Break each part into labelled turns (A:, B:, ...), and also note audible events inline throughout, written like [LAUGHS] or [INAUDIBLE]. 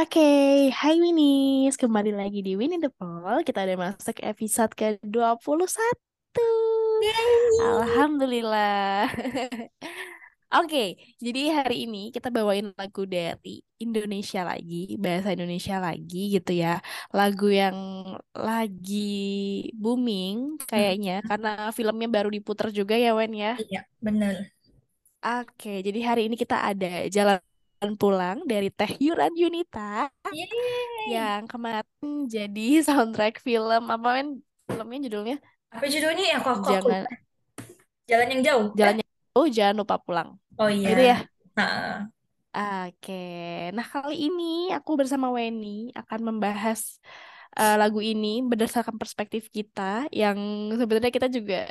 A: Oke, hai Winis. Kembali lagi di Winnie the Poll. Kita udah masuk episode ke-21.
B: Yeay.
A: Alhamdulillah. [LAUGHS] Oke, jadi hari ini kita bawain lagu dari Indonesia lagi, bahasa Indonesia lagi gitu ya. Lagu yang lagi booming
B: Hmm,
A: kayaknya karena filmnya baru diputar juga ya Wen ya.
B: iya, bener.
A: Oke, jadi hari ini kita ada Jalan Pulang dari Teh Yuran Yunita.
B: Yeay.
A: yang kemarin jadi [LAUGHS] soundtrack film apa men filmnya judulnya
B: Apa judulnya ya? Aku, aku, aku
A: jangan.
B: Jalan yang jauh. Eh?
A: jalannya oh jangan lupa pulang
B: Oh iya.
A: gitu ya
B: Nah,
A: oke nah kali ini aku bersama Weni akan membahas eh, lagu ini berdasarkan perspektif kita yang sebenarnya kita juga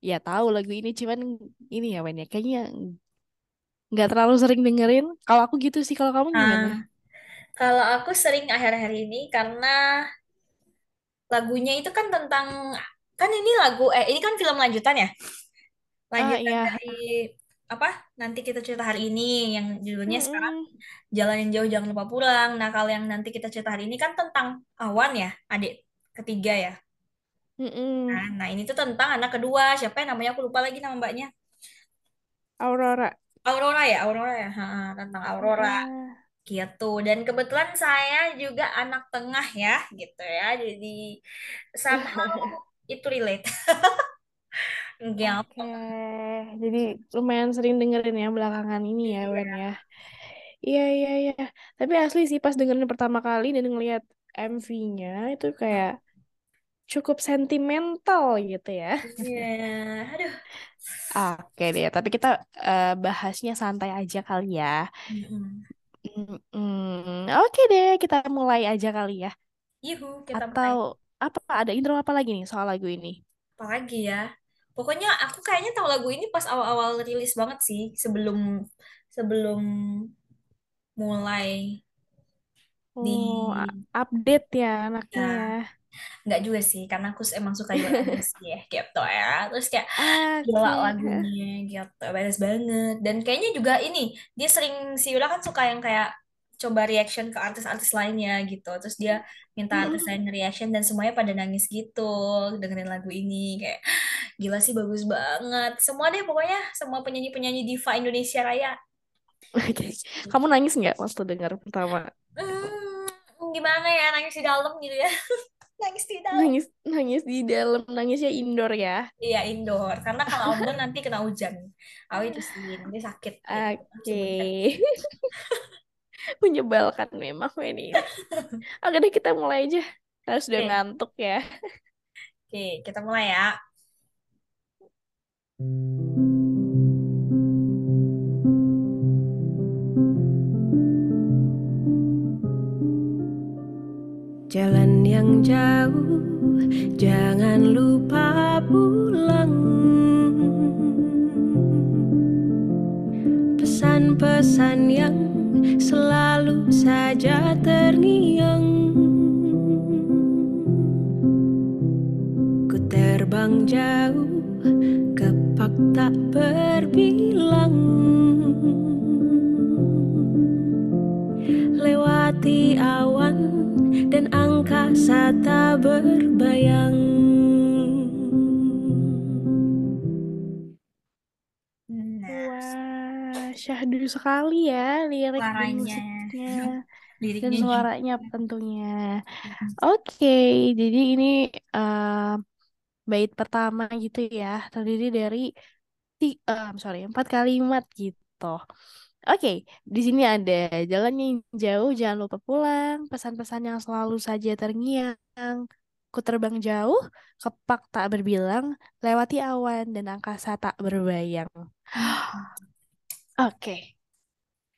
A: ya tahu lagu ini cuman ini ya Weni ya, kayaknya nggak terlalu sering dengerin kalau aku gitu sih kalau kamu gimana
B: kalau aku sering akhir-akhir ini karena lagunya itu kan tentang kan ini lagu eh ini kan film lanjutan ya.
A: ah
B: Lanjutan
A: iya
B: dari apa? Nanti kita cerita hari ini yang judulnya sekarang
A: Mm-mm.
B: Jalan yang jauh jangan lupa pulang. Nah, kalau yang nanti kita cerita hari ini kan tentang Awan ya, adik ketiga ya. Nah,
A: Mm-mm.
B: nah ini tuh tentang anak kedua. Siapa yang namanya aku lupa lagi nama mbaknya.
A: Aurora
B: Aurora ya, Aurora ya. Ha, tentang Aurora
A: Heeh.
B: gitu. Dan kebetulan saya juga anak tengah ya, gitu ya. Jadi somehow [LAUGHS] itu relate. [LAUGHS]
A: Oke,
B: Gitu.
A: jadi lumayan sering dengerin ya belakangan ini ya, Wen
B: Iya.
A: ya. Iya, iya, iya. Tapi asli sih pas dengerin pertama kali dan ngeliat MV-nya itu kayak cukup sentimental gitu ya.
B: Iya. Aduh.
A: Oke deh, tapi kita eh, bahasnya santai aja kali ya.
B: Mm-mm.
A: Mm-mm. Oke deh, kita mulai aja kali ya.
B: Yuhu, kita mulai.
A: Atau apa ada intro apa lagi nih soal lagu ini?
B: Apalagi ya. Pokoknya aku kayaknya tahu lagu ini pas awal-awal rilis banget sih, sebelum sebelum mulai
A: Oh,
B: di
A: update ya anaknya ya.
B: Nggak juga sih karena aku emang suka Yoranis ya gitu ya. Terus kayak gila
A: Oke.
B: lagunya gitu beres banget. Dan kayaknya juga ini dia sering si Yura kan suka yang kayak coba reaction ke artis-artis lainnya gitu. Terus dia minta artis lain reaction dan semuanya pada nangis gitu dengerin lagu ini kayak gila sih bagus banget. Semua deh pokoknya semua penyanyi-penyanyi diva Indonesia Raya.
A: Oke. Kamu nangis nggak waktu dengar pertama?
B: hmm, gimana ya nangis di dalam gitu ya [LAUGHS] nangis di dalam
A: Nangis, nangis di dalam, nangisnya indoor ya.
B: Iya indoor karena kalau outdoor nanti kena hujan. Aku itu sih nanti sakit.
A: Oke.
B: Bengkak. [LAUGHS]
A: Menyebalkan memang ini. [LAUGHS] Oke deh kita mulai aja. Harus sudah
B: Oke,
A: ngantuk ya.
B: oke kita mulai ya.
C: Jalan yang jauh, jangan lupa pulang. Pesan-pesan yang selalu saja terngiang. Ku terbang jauh, kepak tak berbilang. Angkasa tak berbayang.
A: Wah, syahdu sekali ya lirik dan
B: suaranya,
A: musiknya [LAUGHS] dan
B: liriknya
A: suaranya
B: juga.
A: tentunya. Oke, jadi ini eh, bait pertama gitu ya, terdiri dari ti eh, sorry, empat kalimat gitu. Oke, di sini ada jalan yang jauh, jangan lupa pulang, pesan-pesan yang selalu saja terngiang. Ku terbang jauh, kepak tak berbilang, lewati awan dan angkasa tak berbayang. [GASPS] Oke,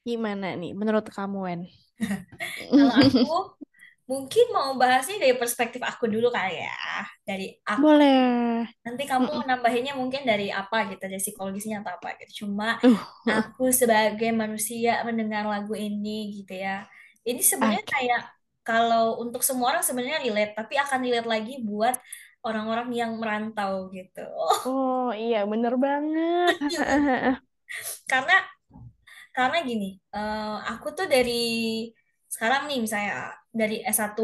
A: gimana nih menurut kamu, Wen? [LAUGHS]
B: Kalau aku mungkin mau bahasnya dari perspektif aku dulu kali ya. Dari aku.
A: Boleh.
B: Nanti kamu
A: Mm-mm.
B: nambahinnya mungkin dari apa gitu, dari psikologisnya atau apa gitu. Cuma
A: Uh,
B: aku sebagai manusia mendengar lagu ini gitu ya. Ini sebenarnya
A: Oke.
B: kayak kalau untuk semua orang sebenarnya relate, tapi akan relate lagi buat orang-orang yang merantau gitu. [LAUGHS]
A: Oh iya, bener banget. [LAUGHS]
B: Karena karena gini, eh, aku tuh dari sekarang nih misalnya dari S1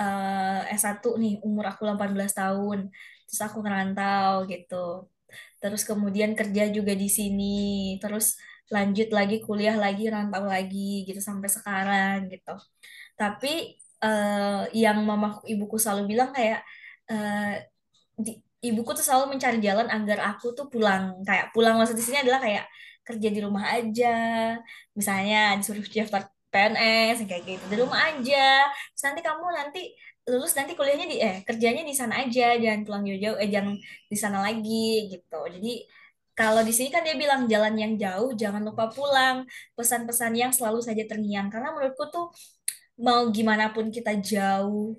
B: eh, S1 nih umur aku 18 tahun. Terus aku ngerantau gitu. Terus kemudian kerja juga di sini. Terus lanjut lagi kuliah lagi rantau lagi gitu sampai sekarang gitu. Tapi eh, yang mamaku ibuku selalu bilang kayak eh, di- ibuku tuh selalu mencari jalan agar aku tuh pulang. Kayak pulang maksud di sini adalah kayak kerja di rumah aja. Misalnya disuruh daftar PNS kayak gitu. Di rumah aja. Terus nanti kamu nanti lulus nanti kuliahnya di eh kerjanya di sana aja. Jangan pulang jauh-jauh eh jangan di sana lagi gitu. Jadi kalau di sini kan dia bilang jalan yang jauh jangan lupa pulang. Pesan-pesan yang selalu saja terngiang. Karena menurutku tuh mau gimana pun kita jauh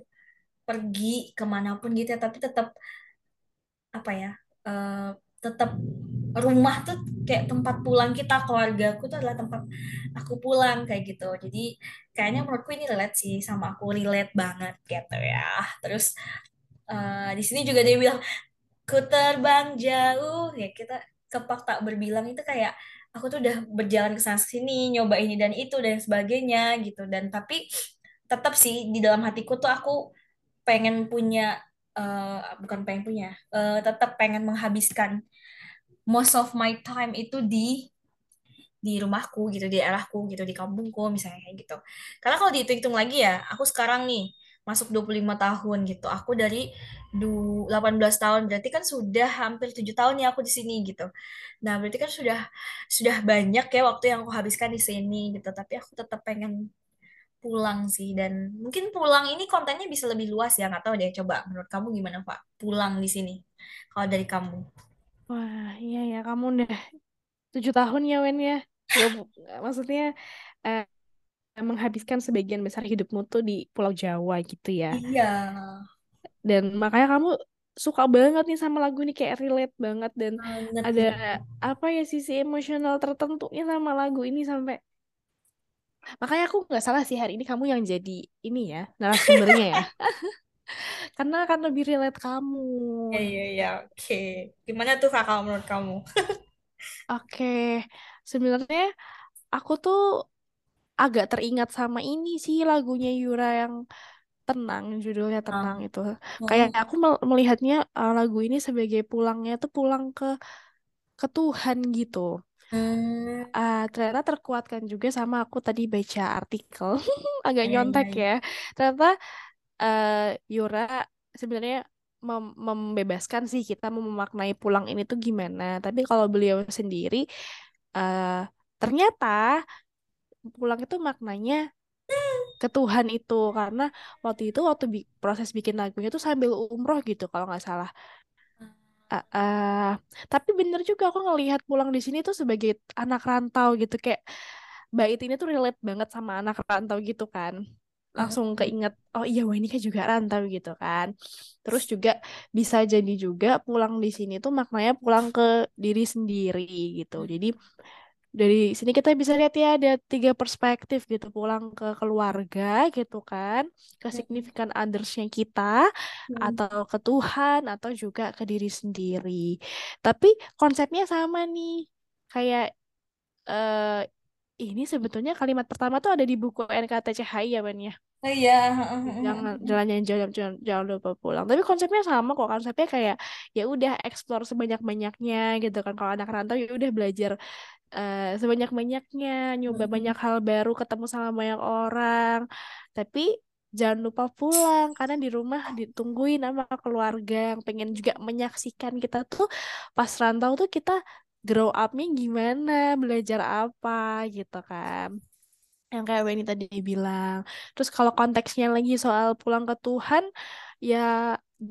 B: pergi ke mana pun gitu ya tapi tetap apa ya eh tetap rumah tuh kayak tempat pulang kita keluargaku tuh adalah tempat aku pulang kayak gitu. Jadi kayaknya menurutku ini relate sih sama aku relate banget gitu ya. Terus eh, di sini juga dia bilang ku terbang jauh. Ya kita kepak tak berbilang itu kayak aku tuh udah berjalan ke sana sini nyoba ini dan itu dan sebagainya gitu. Dan tapi tetap sih di dalam hatiku tuh aku pengen punya eh, bukan pengen punya eh, tetap pengen menghabiskan most of my time itu di di rumahku gitu di daerahku gitu di kampungku misalnya kayak gitu. Karena kalau dihitung-hitung lagi ya aku sekarang nih masuk 25 tahun gitu. Aku dari du 18 tahun berarti kan sudah hampir tujuh tahun ya aku di sini gitu. Nah berarti kan sudah sudah banyak ya waktu yang aku habiskan di sini gitu. Tapi aku tetap pengen pulang sih dan mungkin pulang ini kontennya bisa lebih luas ya nggak tahu deh coba menurut kamu gimana Pak pulang di sini kalau dari kamu
A: Wah, iya ya, kamu udah tujuh tahun ya, Wen ya. Ya, maksudnya eh, menghabiskan sebagian besar hidupmu tuh di Pulau Jawa gitu ya.
B: iya
A: Dan makanya kamu suka banget nih sama lagu ini, kayak relate banget. Dan
B: banget
A: ada apa ya sisi emosional tertentunya sama lagu ini sampai... Makanya aku nggak salah sih hari ini kamu yang jadi ini ya, narasumbernya ya. [LAUGHS] Karena akan lebih relate kamu.
B: iya iya iya oke gimana tuh Kak kalau menurut kamu [LAUGHS]
A: Oke, sebenarnya aku tuh agak teringat sama ini sih lagunya Yura yang Tenang, judulnya Tenang
B: Ah.
A: itu. Kayak
B: oh
A: aku mel- melihatnya uh, lagu ini sebagai pulangnya tuh pulang ke ke Tuhan gitu.
B: Hmm
A: Ah, ternyata terkuatkan juga sama aku tadi baca artikel, [LAUGHS] agak
B: iya iya
A: nyontek
B: iya
A: ya. Ternyata eh, Yura sebenarnya mem- membebaskan sih kita mau memaknai pulang ini tuh gimana. Tapi kalau beliau sendiri eh, ternyata pulang itu maknanya ke Tuhan itu karena waktu itu waktu bi- proses bikin lagunya tuh sambil umroh gitu kalau nggak salah. Ah, ah. tapi bener juga aku ngelihat pulang di sini tuh sebagai anak rantau gitu kayak bait ini tuh relate banget sama anak rantau gitu kan. Langsung keinget, oh iya wah ini kan juga rantau gitu kan. Terus juga bisa jadi juga pulang di sini tuh maknanya pulang ke diri sendiri gitu. Jadi dari sini kita bisa lihat ya ada tiga perspektif gitu pulang ke keluarga gitu kan ke signifikan others-nya kita
B: Hmm.
A: atau ke Tuhan atau juga ke diri sendiri. Tapi konsepnya sama nih kayak eh ini sebetulnya kalimat pertama tuh ada di buku NKTCHI ya Ban ya
B: oh iya
A: jangan jalan yang jauh jangan, jangan lupa pulang tapi konsepnya sama kok konsepnya kayak ya udah explore sebanyak-banyaknya gitu kan kalau anak rantau ya udah belajar eh, sebanyak-banyaknya, nyoba banyak hal baru, ketemu sama banyak orang. Tapi jangan lupa pulang karena di rumah ditungguin sama keluarga yang pengen juga menyaksikan kita tuh pas rantau tuh kita grow up-nya gimana, belajar apa gitu kan. Yang kayak Weni tadi bilang. Terus kalau konteksnya lagi soal pulang ke Tuhan, ya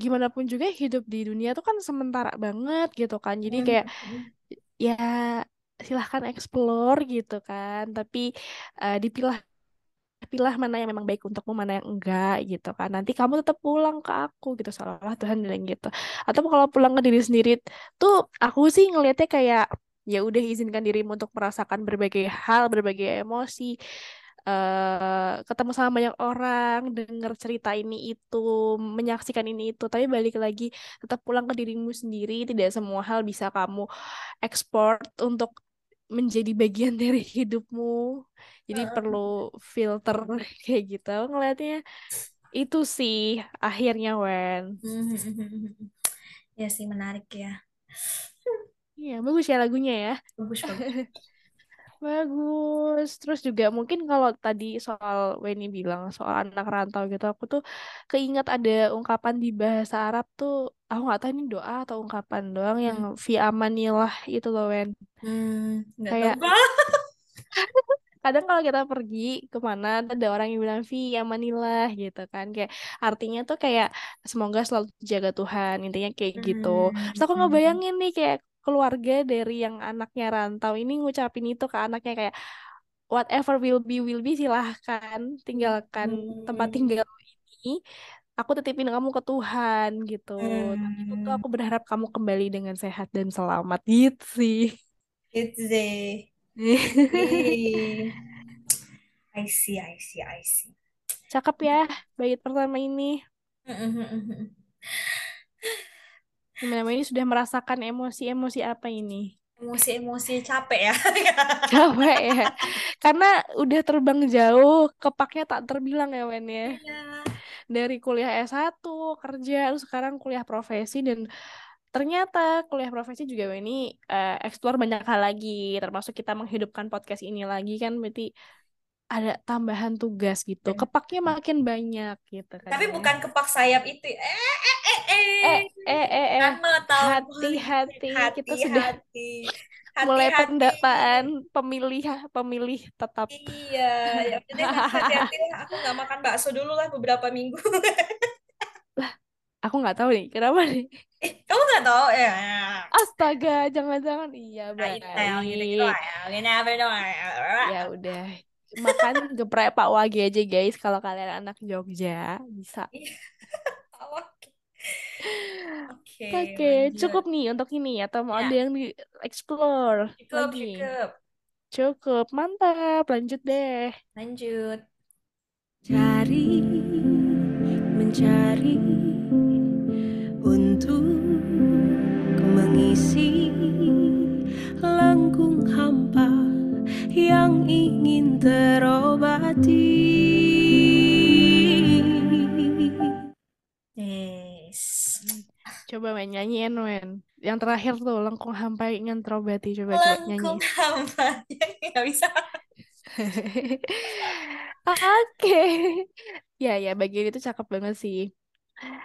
A: gimana pun juga hidup di dunia tuh kan sementara banget gitu kan. Jadi kayak ya silahkan explore gitu kan tapi eh, dipilah pilah mana yang memang baik untukmu mana yang enggak gitu kan nanti kamu tetap pulang ke aku gitu seolah Tuhan bilang gitu atau kalau pulang ke diri sendiri tuh aku sih ngelihatnya kayak ya udah izinkan dirimu untuk merasakan berbagai hal berbagai emosi eh ketemu sama banyak orang dengar cerita ini itu menyaksikan ini itu. Tapi balik lagi tetap pulang ke dirimu sendiri. Tidak semua hal bisa kamu ekspor untuk menjadi bagian [LAUGHS] dari hidupmu. Jadi
B: Heeh.
A: perlu filter [LAUGHS] kayak gitu. Aku ngeliatnya itu sih akhirnya Wen. [LAUGHS]
B: Ya sih menarik ya.
A: Iya bagus ya lagunya ya
B: Bagus bagus. [LAUGHS]
A: Bagus. Terus juga mungkin kalau tadi soal Weni bilang soal anak rantau gitu, aku tuh keinget ada ungkapan di bahasa Arab tuh, aku nggak tahu ini doa atau ungkapan doang yang
B: Hmm.
A: fi amanillah itu loh Wen.
B: Hmm,
A: Kayak [LAUGHS] kadang kalau kita pergi ke mana ada orang yang bilang fi amanillah gitu kan, kayak artinya tuh kayak semoga selalu jaga Tuhan intinya kayak gitu. Terus aku
B: Hmm.
A: ngebayangin nih kayak keluarga dari yang anaknya rantau ini ngucapin itu ke anaknya kayak whatever will be will be silahkan tinggalkan tempat
B: Hmm.
A: tinggal ini aku titipin kamu ke Tuhan gitu tapi tentu
B: Hmm.
A: aku berharap kamu kembali dengan sehat dan selamat gitu sih
B: Itu deh. [LAUGHS] Ih. I see, I see, I see.
A: cakep ya bait pertama ini gimana ini sudah merasakan emosi-emosi apa ini
B: Emosi-emosi capek ya. [LAUGHS]
A: capek ya karena udah terbang jauh kepaknya tak terbilang ya Wen ya
B: Iya.
A: dari kuliah S1 kerja terus sekarang kuliah profesi dan ternyata kuliah profesi juga ini eh, explore banyak hal lagi termasuk kita menghidupkan podcast ini lagi kan berarti ada tambahan tugas gitu
B: Benar.
A: kepaknya makin banyak gitu kan
B: Tapi
A: ya.
B: bukan kepak sayap itu. Eh, eh, eh, eh.
A: eh eh eh eh
B: tahu
A: hati-hati kita sudah
B: hati-hati. [LAUGHS]
A: mulai
B: Hati-hati.
A: pendataan pemilih pemilih tetap
B: Iya, ya udah hati-hati lah. Aku nggak makan bakso dulu lah beberapa minggu. [LAUGHS]
A: aku nggak tahu nih kenapa nih
B: Eh, kamu nggak tahu ya?
A: astaga jangan-jangan iya
B: Nah,
A: baik
B: lah ya.
A: Ya udah makan geprek Pak Wage aja guys kalau kalian anak Jogja bisa [LAUGHS]
B: Oke. Oke,
A: oke
B: lanjut.
A: cukup nih untuk ini atau mau
B: Ya.
A: ada yang di explore
B: Cukup,
A: lagi
B: cukup.
A: cukup mantap lanjut deh
B: Lanjut.
C: Cari, mencari untuk mengisi lengkung hampa yang ingin terobati.
B: Yes.
A: coba main nyanyiin Wen yang terakhir tuh lengkung hampa ingin terobati coba coba nyanyi
B: Lengkung hampa. Nggak bisa.
A: Oke. Ya, ya, bagian itu cakep banget sih.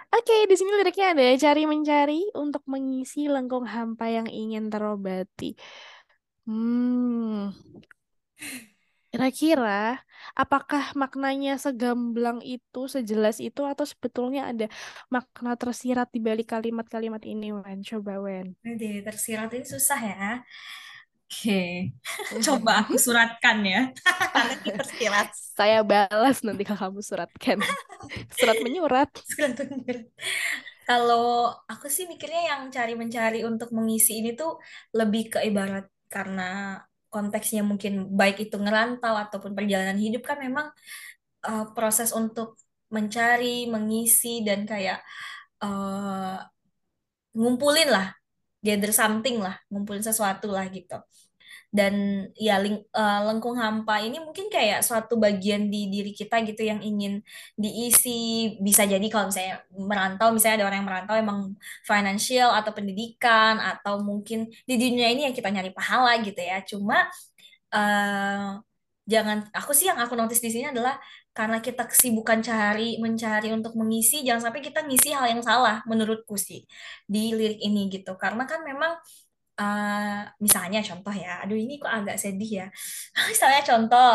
A: Oke, di sini liriknya ada cari mencari untuk mengisi lengkung hampa yang ingin terobati. Hmm. Kira-kira apakah maknanya segamblang itu, sejelas itu, atau sebetulnya ada makna tersirat di balik kalimat-kalimat ini, Wen? Coba, Wen.
B: Nanti tersirat ini susah ya. Oke. Coba aku suratkan ya. [LAUGHS] Karena ini tersirat.
A: Saya balas nanti kalau kamu suratkan. Surat menyurat.
B: Surat bener. Kalau aku sih mikirnya yang cari mencari untuk mengisi ini tuh lebih ke ibarat karena konteksnya mungkin baik itu ngerantau ataupun perjalanan hidup kan memang uh, proses untuk mencari, mengisi dan kayak uh, ngumpulin lah, gather something lah, ngumpulin sesuatu lah gitu. Dan ya ling- uh, lengkung hampa ini mungkin kayak suatu bagian di diri kita gitu yang ingin diisi. Bisa jadi kalau misalnya merantau, misalnya ada orang yang merantau emang financial atau pendidikan atau mungkin di dunia ini yang kita nyari pahala gitu ya. Cuma eh, jangan aku sih yang aku notice di sini adalah karena kita kesibukan cari mencari untuk mengisi jangan sampai kita ngisi hal yang salah menurutku sih di lirik ini gitu karena kan memang eh, misalnya contoh ya aduh ini kok agak sedih ya. [LAUGHS] Misalnya contoh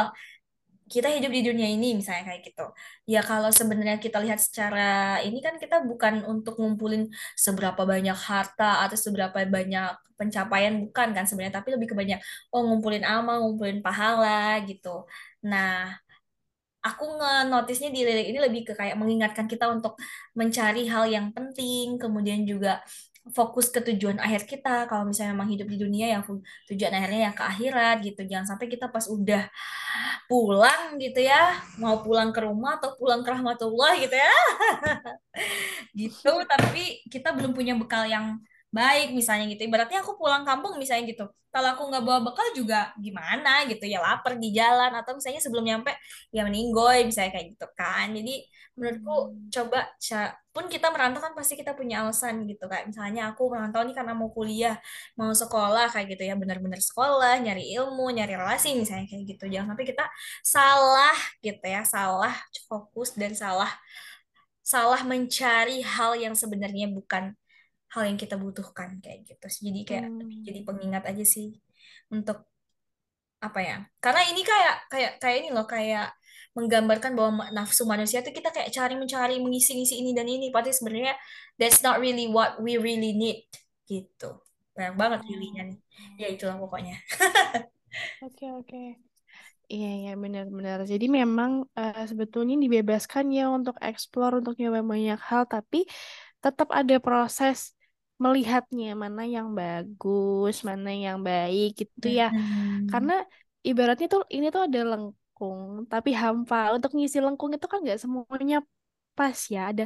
B: kita hidup di dunia ini misalnya kayak gitu. Ya kalau sebenarnya kita lihat secara ini kan kita bukan untuk ngumpulin seberapa banyak harta atau seberapa banyak pencapaian bukan kan sebenarnya tapi lebih ke banyak oh ngumpulin amal ngumpulin pahala gitu. Nah aku nge-notice-nya di lirik ini lebih ke kayak mengingatkan kita untuk mencari hal yang penting, kemudian juga fokus ke tujuan akhir kita. Kalau misalnya memang hidup di dunia yang tujuan akhirnya yang ke akhirat gitu. Jangan sampai kita pas udah pulang gitu ya, mau pulang ke rumah atau pulang ke rahmatullah gitu ya. [LAUGHS] gitu, tapi kita belum punya bekal yang baik misalnya gitu. Ibaratnya aku pulang kampung misalnya gitu. Kalau aku nggak bawa bekal juga gimana gitu ya lapar di jalan atau misalnya sebelum nyampe ya meninggoy misalnya kayak gitu kan. Jadi menurutku
A: Hmm.
B: coba pun kita merantau kan pasti kita punya alasan gitu kayak misalnya aku merantau nih karena mau kuliah, mau sekolah kayak gitu ya benar-benar sekolah, nyari ilmu, nyari relasi misalnya kayak gitu. Jangan sampai kita salah gitu ya, salah fokus dan salah salah mencari hal yang sebenarnya bukan hal yang kita butuhkan kayak gitu. Jadi kayak lebih jadi
A: Hmm.
B: pengingat aja sih untuk apa ya? Karena ini kayak kayak kayak ini loh kayak menggambarkan bahwa nafsu manusia tuh kita kayak cari mencari mengisi-ngisi ini dan ini, padahal sebenarnya that's not really what we really need gitu. Banyak banget
A: Oh,
B: really-nya nih. Ya itulah pokoknya. [LAUGHS]
A: Oke, oke. Iya, iya, benar-benar. Jadi memang eh, sebetulnya dibebaskan ya untuk explore, untuk nyoba banyak hal, tapi tetap ada proses melihatnya, mana yang bagus, mana yang baik gitu ya.
B: Mm-mm.
A: Karena ibaratnya tuh ini tuh ada lengkung, tapi hampa. Untuk ngisi lengkung itu kan nggak semuanya pas ya. Ada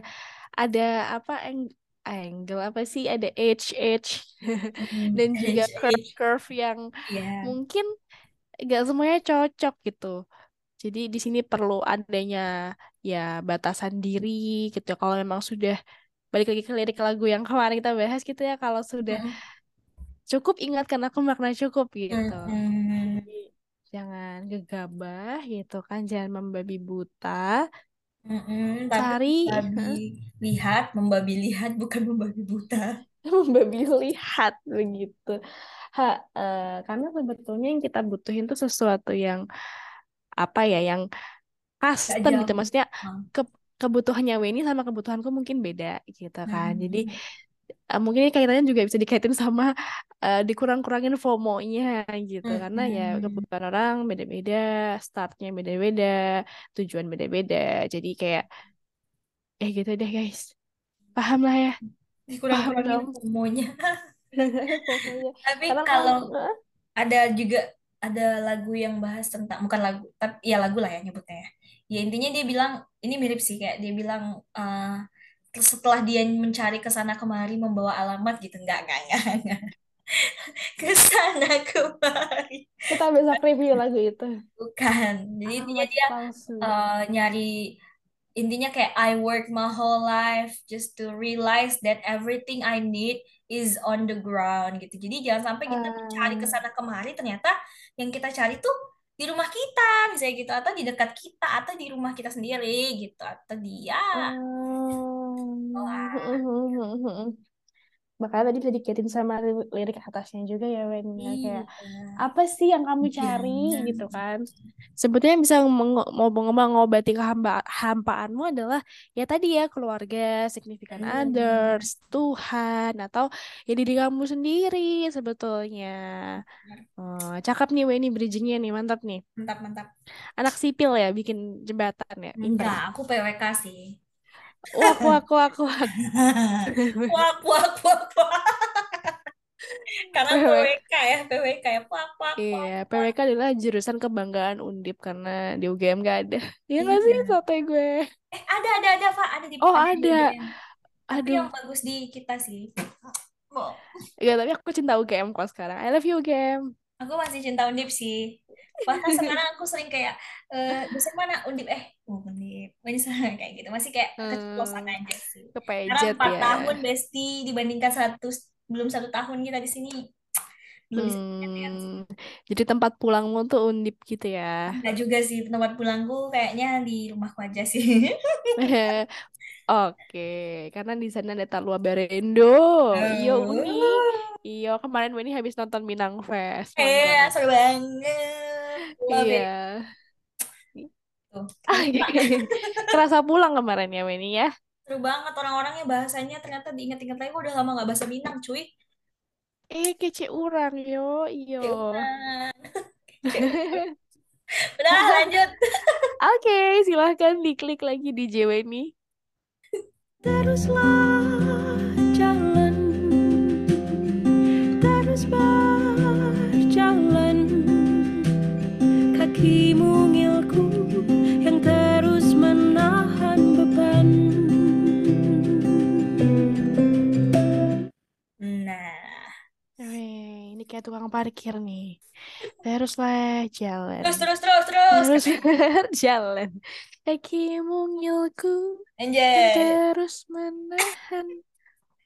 A: ada apa ang- angle apa sih? Ada edge edge [LAUGHS]
B: Mm,
A: dan juga
B: H
A: curve
B: H.
A: curve yang
B: ya.
A: mungkin nggak semuanya cocok gitu. Jadi di sini perlu adanya ya batasan diri gitu. Kalau memang sudah balik lagi ke lirik lagu yang kemarin kita bahas gitu ya. Kalau sudah
B: Mm,
A: cukup ingatkan aku makna cukup gitu.
B: mm,
A: Jadi jangan gegabah gitu kan, jangan membabi buta.
B: mm, Tapi
A: Cari
B: membabi lihat, membabi lihat bukan membabi buta. [LAUGHS]
A: membabi lihat begitu. Ha, eh, karena sebetulnya yang kita butuhin tuh sesuatu yang apa ya, yang custom gitu. Maksudnya ke kebutuhannya Weni sama kebutuhanku mungkin beda gitu kan. Jadi Eh, mungkin ini kaitannya juga bisa dikaitin sama eh, dikurang-kurangin FOMO-nya gitu.
B: mm,
A: Karena ya
B: mm.
A: kebutuhan orang beda-beda, startnya beda-beda, tujuan beda-beda. Jadi kayak eh gitu deh guys. Paham lah ya.
B: Dikurang-kurangin. FOMO-nya. [LAUGHS] [LAUGHS] Tapi
A: Karena kan
B: kalau
A: eh,
B: ada juga ada lagu yang bahas tentang bukan lagu tapi ya lagu lah ya nyebutnya ya. Ya intinya dia bilang ini mirip sih kayak dia bilang eh, setelah dia mencari ke sana kemari membawa alamat gitu enggak enggak enggak, enggak. [LAUGHS] ke sana kemari
A: kita besok review lagu itu.
B: bukan jadi intinya
A: Alamat
B: dia
A: palsu.
B: eh, nyari intinya kayak I work my whole life just to realize that everything I need is on the ground gitu. Jadi jangan sampai kita mencari ke
A: Ah,
B: sana kemari ternyata yang kita cari tuh di rumah kita misalnya gitu atau di dekat kita atau di rumah kita sendiri gitu atau dia
A: Hmm. [LAUGHS] Makanya tadi bisa dikaitin sama li- lirik atasnya juga ya Wen ya. Kayak
B: iya
A: apa sih yang kamu cari?
B: jangan
A: gitu kan. Sebetulnya bisa meng- mau mengobati kehamba hampaanmu adalah ya tadi ya keluarga significant
B: bener
A: others Tuhan atau ya diri kamu sendiri sebetulnya. Oh, cakep nih Weni bridgingnya nih mantap nih.
B: Mantap mantap.
A: Anak sipil ya bikin jembatan ya
B: enggak aku PWK sih
A: Wak, wak, wak, wak.
B: wak, wak, wak, karena PWK ya, PWK ya, wak, wak,
A: Iya, PWK adalah jurusan kebanggaan Undip karena di UGM gak ada. [LAUGHS] Iya nggak sih,
B: iya.
A: sate gue?
B: Eh, ada, ada, ada, Pak. Ada di
A: Oh,
B: ada.
A: ada.
B: Yang bagus di kita sih.
A: Iya, tapi aku cinta UGM kok sekarang. I love you, UGM
B: aku masih cinta Undip sih. Bahkan sekarang aku sering kayak eh dosen mana Undip? Eh oh Undip. Misalnya [LAUGHS] kayak gitu. Masih kayak keceplosan
A: Hmm,
B: aja sih. Karena
A: kepejet
B: empat
A: ya.
B: tahun Besti dibandingkan satu belum satu tahun kita di sini belum sih
A: Hmm, jadi tempat pulangmu tuh Undip gitu ya.
B: Enggak juga sih tempat pulangku kayaknya di rumahku aja sih. [LAUGHS]
A: Oke, karena di sana ada Talua Berendo. Iyo Uni. Iyo kemarin Uni habis nonton Minang Fest.
B: eh seru banget love
A: Iya.
B: it tuh [LAUGHS] kita
A: Kerasa pulang kemarin ya Weni ya.
B: seru banget orang-orangnya bahasanya ternyata diingat-ingat lagi udah lama nggak bahasa Minang cuy
A: Eh kece urang yo, iyo. [LAUGHS]
B: Udah lanjut
A: Oke, silahkan diklik lagi di Weni.
C: Teruslah Kaki mungilku yang terus menahan beban
B: nah
A: tukang parkir nih. Teruslah jalan.
B: Terus terus terus terus.
A: Terus [LAUGHS] jalan. Kaki mungilku yang terus menahan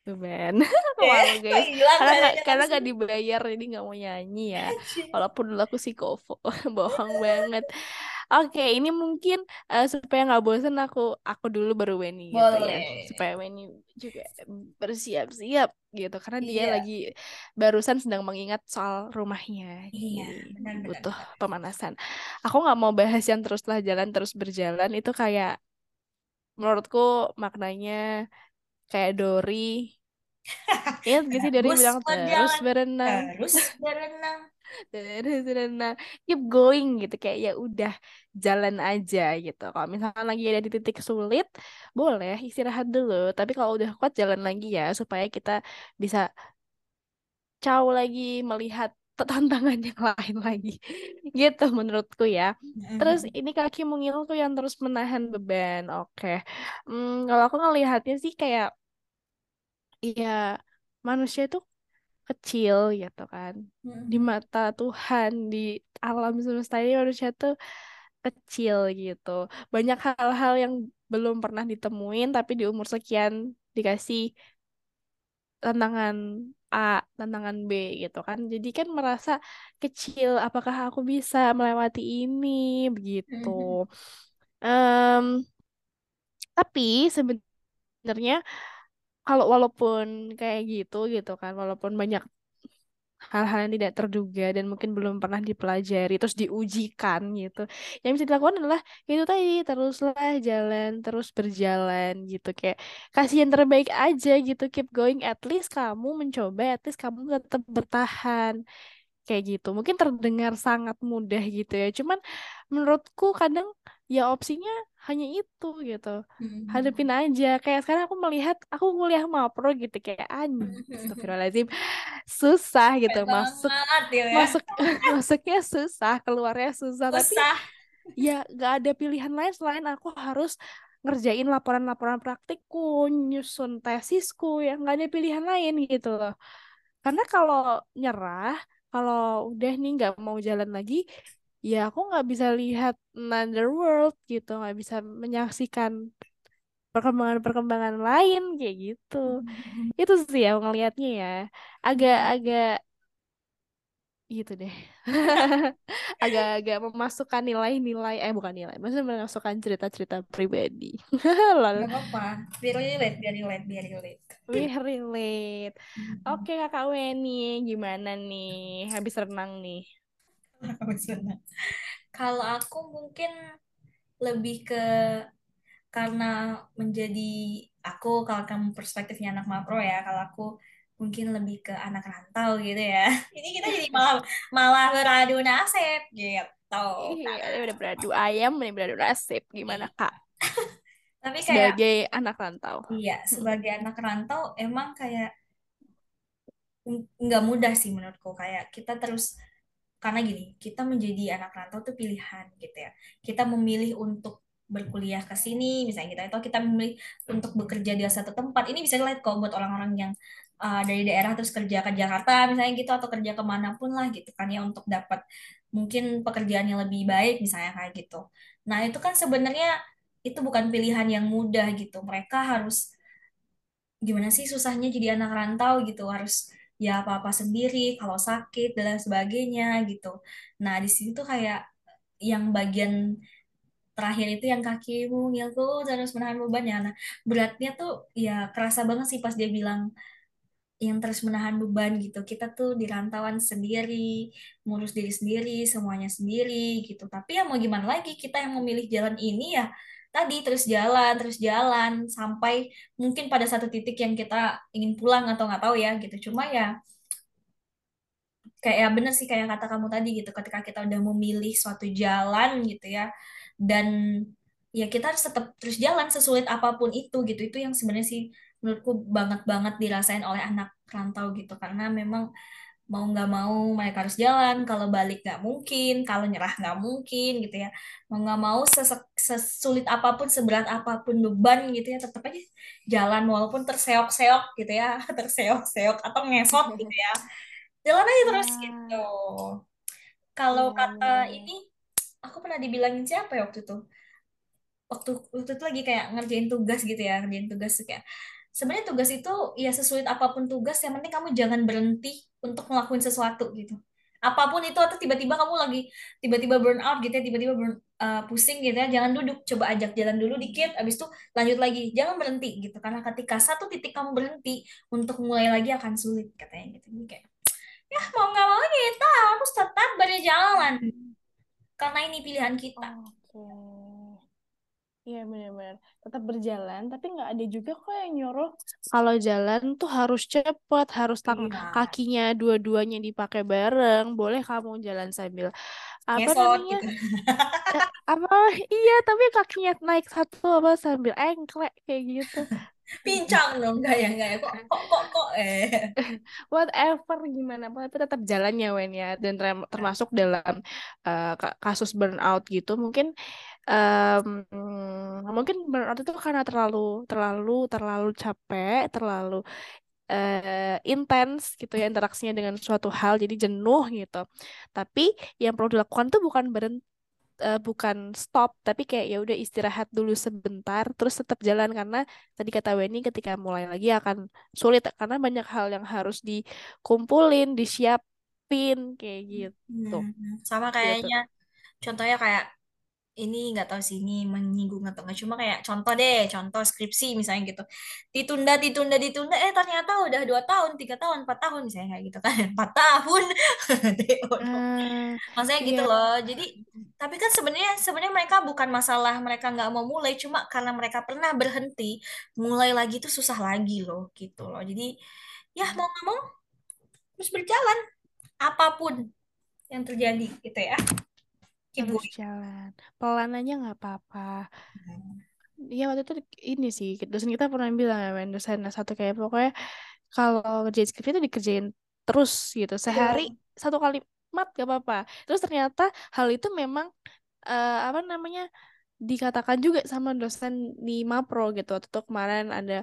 A: beban.
B: Eh, [LAUGHS]
A: Malu
B: kok
A: guys. Karena
B: nadanya
A: karena nggak dibayar jadi nggak mau nyanyi ya. Walaupun dulu aku psikopo, [LAUGHS] bohong banget. Oke, ini mungkin eh, supaya nggak bosen aku aku dulu baru Weni gitu ya, supaya Weni juga bersiap-siap gitu karena dia
B: Iya.
A: lagi barusan sedang mengingat soal rumahnya,
B: Iya, benar
A: butuh
B: benar.
A: pemanasan. Aku nggak mau bahas yang teruslah jalan terus berjalan itu kayak menurutku maknanya kayak Dori. [LAUGHS] Ingat gak sih Dori bilang terus berenang,
B: terus berenang. [LAUGHS]
A: terus berenang, keep going gitu kayak ya udah jalan aja gitu. Kalau misalkan lagi ada di titik sulit, boleh istirahat dulu. Tapi kalau udah kuat jalan lagi ya supaya kita bisa caw lagi melihat [LAUGHS] tantangan yang lain lagi. Gitu menurutku ya. Terus ini kaki mungil tuh yang terus menahan beban. Oke. Hmm, kalau aku ngelihatnya sih kayak ya manusia itu kecil gitu kan. Di
B: Mhm.
A: mata Tuhan, di alam semesta ini manusia tuh kecil gitu. Banyak hal-hal yang belum pernah ditemuin tapi di umur sekian dikasih tantangan A, tantangan B gitu kan. Jadi kan merasa kecil, apakah aku bisa melewati ini begitu. Em, tapi sebenarnya kalau walaupun kayak gitu gitu kan, walaupun banyak hal-hal yang tidak terduga dan mungkin belum pernah dipelajari terus diujikan gitu. Yang bisa dilakukan adalah itu tadi teruslah jalan, terus berjalan gitu kayak kasih yang terbaik aja gitu, keep going at least kamu mencoba, at least kamu tetap bertahan kayak gitu. Mungkin terdengar sangat mudah gitu ya. Cuman menurutku kadang ya opsinya hanya itu gitu.
B: Mhm.
A: Hadapin aja. Kayak sekarang aku melihat aku kuliah mapro gitu kayak.
B: Mhm.
A: Astagfirullahaladzim. Susah gitu
B: Capek
A: masuk
B: banget ya.
A: masuk [LAUGHS] masuknya susah, keluarnya susah. Tapi
B: Susah.
A: ya gak ada pilihan lain selain aku harus ngerjain laporan-laporan praktikku, nyusun tesisku, ya nggak ada pilihan lain gitu loh. Karena kalau nyerah, kalau udah nih nggak mau jalan lagi, ya aku nggak bisa lihat another world gitu, nggak bisa menyaksikan perkembangan-perkembangan lain kayak gitu.
B: Mhm.
A: Itu sih aku ngelihatnya ya, agak-agak gitu deh. [LAUGHS] Agak-agak memasukkan nilai-nilai, eh bukan nilai, maksudnya memasukkan cerita-cerita pribadi. [LAUGHS] Lol.
B: Gak apa-apa. Biar relate, biar relate, biar relate.
A: We relate.
B: Mhm.
A: Oke kakak Weni, gimana nih? Habis renang nih. [LAUGHS]
B: Kalau aku mungkin lebih ke karena menjadi aku kalau kamu perspektifnya anak mapro ya kalau aku mungkin lebih ke anak rantau gitu ya [LAUGHS] ini kita jadi malah malah beradu nasib gitu
A: Iya, ini udah beradu ayam, ini beradu nasib. Gimana kak? [LAUGHS]
B: tapi kayak
A: Sebagai anak rantau.
B: iya sebagai anak rantau emang kayak nggak mudah sih menurutku kayak kita terus karena gini kita menjadi anak rantau tuh pilihan gitu ya. Kita memilih untuk berkuliah ke sini misalnya gitu. Atau kita memilih untuk bekerja di satu tempat. Ini bisa dilihat kok buat orang-orang yang uh, dari daerah terus kerja ke Jakarta misalnya gitu atau kerja ke mana pun lah gitu kan ya untuk dapat mungkin pekerjaan yang lebih baik misalnya kayak gitu. Nah itu kan sebenarnya itu bukan pilihan yang mudah gitu. Mereka harus gimana sih susahnya jadi anak rantau gitu harus ya apa-apa sendiri kalau sakit dan sebagainya gitu. Nah di sini tuh kayak yang bagian terakhir itu yang kakimu ngilku terus menahan beban ya. Nah beratnya tuh ya kerasa banget sih pas dia bilang yang terus menahan beban gitu. Kita tuh di rantauan sendiri ngurus diri sendiri semuanya sendiri gitu. Tapi ya mau gimana lagi kita yang memilih jalan ini ya tadi terus jalan terus jalan sampai mungkin pada satu titik yang kita ingin pulang atau nggak tahu ya gitu. Cuma ya kayak ya bener sih kayak kata kamu tadi gitu ketika kita udah memilih suatu jalan gitu ya dan ya kita harus tetap terus jalan sesulit apa pun itu gitu. Itu yang sebenarnya sih menurutku banget banget dirasain oleh anak rantau gitu. Karena memang mau nggak mau mereka harus jalan. Kalau balik nggak mungkin kalau nyerah nggak mungkin gitu ya. Mau nggak mau sesulit apa pun seberat apa pun beban gitu ya tetap aja jalan walaupun terseok-seok gitu ya. [LAUGHS] Terseok-seok atau ngesot gitu ya. Jalan aja terus gitu.
A: Ah,
B: kalau
A: iya
B: kata
A: iya
B: ini aku pernah dibilangin siapa ya waktu itu? Waktu waktu itu lagi kayak ngerjain tugas gitu ya ngerjain tugas kayak sebenarnya tugas itu ya sesulit apa pun tugas yang penting kamu jangan berhenti untuk ngelakuin sesuatu gitu. Apa pun itu atau tiba-tiba kamu lagi tiba-tiba burn out gitu ya tiba-tiba burn, uh, pusing gitu ya jangan duduk. Coba ajak jalan dulu dikit abis itu lanjut lagi. Jangan berhenti gitu karena ketika satu titik kamu berhenti untuk mulai lagi akan sulit katanya gitu. Jadi kayak ya mau nggak mau kita harus tetap berjalan. Karena ini pilihan kita.
A: Oke. Iya benar-benar tetap berjalan, tapi nggak ada juga kok yang nyuruh kalau jalan tuh harus cepet, harus tang
B: iya
A: kakinya dua-duanya dipakai bareng. Boleh kamu jalan sambil apa
B: ngesot
A: namanya?
B: gitu
A: Eh, [LAUGHS] apa? Iya, tapi kakinya naik satu apa sambil engklek kayak gitu.
B: pincang dong enggak ya enggak ya kok kok kok kok eh [LAUGHS]
A: Whatever gimana, pun tapi tetap jalannya Wen ya. Dan term- termasuk dalam ka- kasus burnout gitu, mungkin em, mungkin burnout itu karena terlalu terlalu terlalu capek, terlalu eh, intens gitu ya interaksinya dengan suatu hal, jadi jenuh gitu. Tapi yang perlu dilakukan tuh bukan berhenti bukan stop tapi kayak ya udah istirahat dulu sebentar terus tetap jalan. Karena tadi kata Weni ketika mulai lagi akan sulit karena banyak hal yang harus dikumpulin disiapin kayak gitu.
B: Hmm, sama
A: gitu
B: kayaknya. contohnya kayak ini nggak tahu sih ini menyinggung atau nggak. Cuma kayak contoh deh contoh skripsi misalnya gitu. Ditunda ditunda ditunda eh ternyata udah dua tahun tiga tahun empat tahun misalnya kayak gitu kan. [LAUGHS] Empat tahun. [LAUGHS]
A: Ah
B: maksudnya
A: iya.
B: gitu loh. Jadi tapi kan sebenarnya sebenarnya mereka bukan masalah mereka nggak mau mulai cuma karena mereka pernah berhenti mulai lagi tuh susah lagi loh gitu loh. Jadi ya mau nggak mau terus berjalan apa pun yang terjadi gitu ya
A: harus
B: going
A: jalan. Pelan aja nggak apa-apa. Iya waktu itu ini sih dosen kita pernah bilang ya men dosen satu kayak pokoknya kalau ngerjain skripsi itu dikerjain terus gitu. Sehari
B: Iya.
A: satu kalimat gak apa-apa. Terus ternyata hal itu memang eh, apa namanya dikatakan juga sama dosen di Mapro gitu. Waktu itu kemarin ada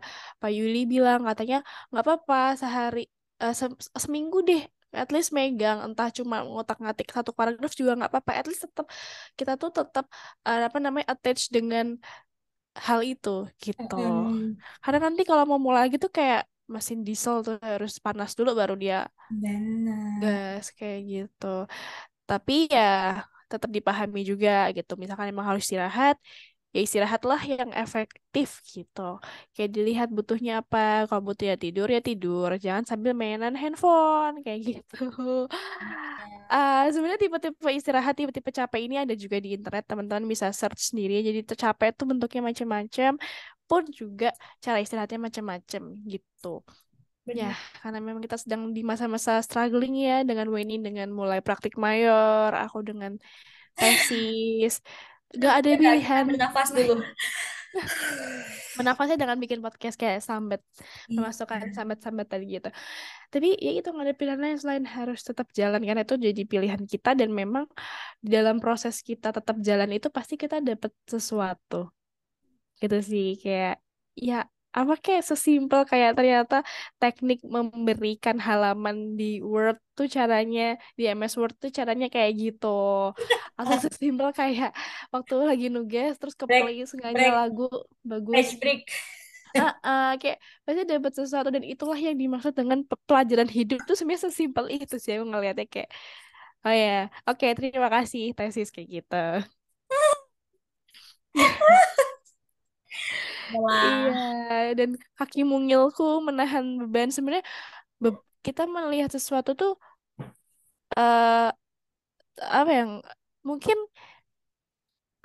A: Pak Yuli bilang katanya nggak apa-apa sehari eh, se- seminggu deh at least megang entah cuma ngotak-ngatik satu paragraf juga nggak apa-apa at least tetap kita tuh tetap eh, apa namanya attach dengan hal itu gitu.
B: Mm-mm.
A: Karena nanti kalau mau mulai lagi tuh kayak mesin diesel tuh harus panas dulu baru dia
B: Benar.
A: gas kayak gitu. Tapi ya tetap dipahami juga gitu. Misalkan emang harus istirahat, ya istirahatlah yang efektif gitu. Kayak dilihat butuhnya apa. Kalau butuh ya tidur ya tidur. Jangan sambil mainan handphone kayak gitu. Ah, sebenarnya tipe-tipe istirahat, tipe-tipe capek ini ada juga di internet. Teman-teman bisa search sendiri. Jadi capek tuh bentuknya macam-macam, pun juga cara istirahatnya macam-macam gitu. Ya, karena memang kita sedang di masa-masa struggling ya dengan Weni dengan mulai praktik mayor, aku dengan tesis. Gak ada
B: kita
A: pilihan.
B: bernafas dulu. [LAUGHS]
A: Menafasnya dengan bikin podcast kayak sambat,
B: Iya.
A: memasukkan sambat-sambat tadi gitu. Tapi ya itu nggak ada pilihan lain selain harus tetap jalan karena itu jadi pilihan kita dan memang di dalam proses kita tetap jalan itu pasti kita dapat sesuatu. Gitu sih kayak ya apa kayak sesimpel kayak ternyata teknik memberikan halaman di Word tuh caranya di MS Word tuh caranya kayak gitu. Atau [LAUGHS] sesimpel kayak waktu lagi nugas terus keplay sengaja lagu bagus
B: page break.
A: Ah, ah, kayak pasti dapat sesuatu dan itulah yang dimaksud dengan pe- pelajaran hidup tuh sebenarnya sesimpel itu sih aku ngeliatnya kayak oh ya oke terima kasih tesis kayak gitu [LAUGHS] iya dan kaki mungilku menahan beban. Sebenarnya be- kita melihat sesuatu tuh eh apa yang mungkin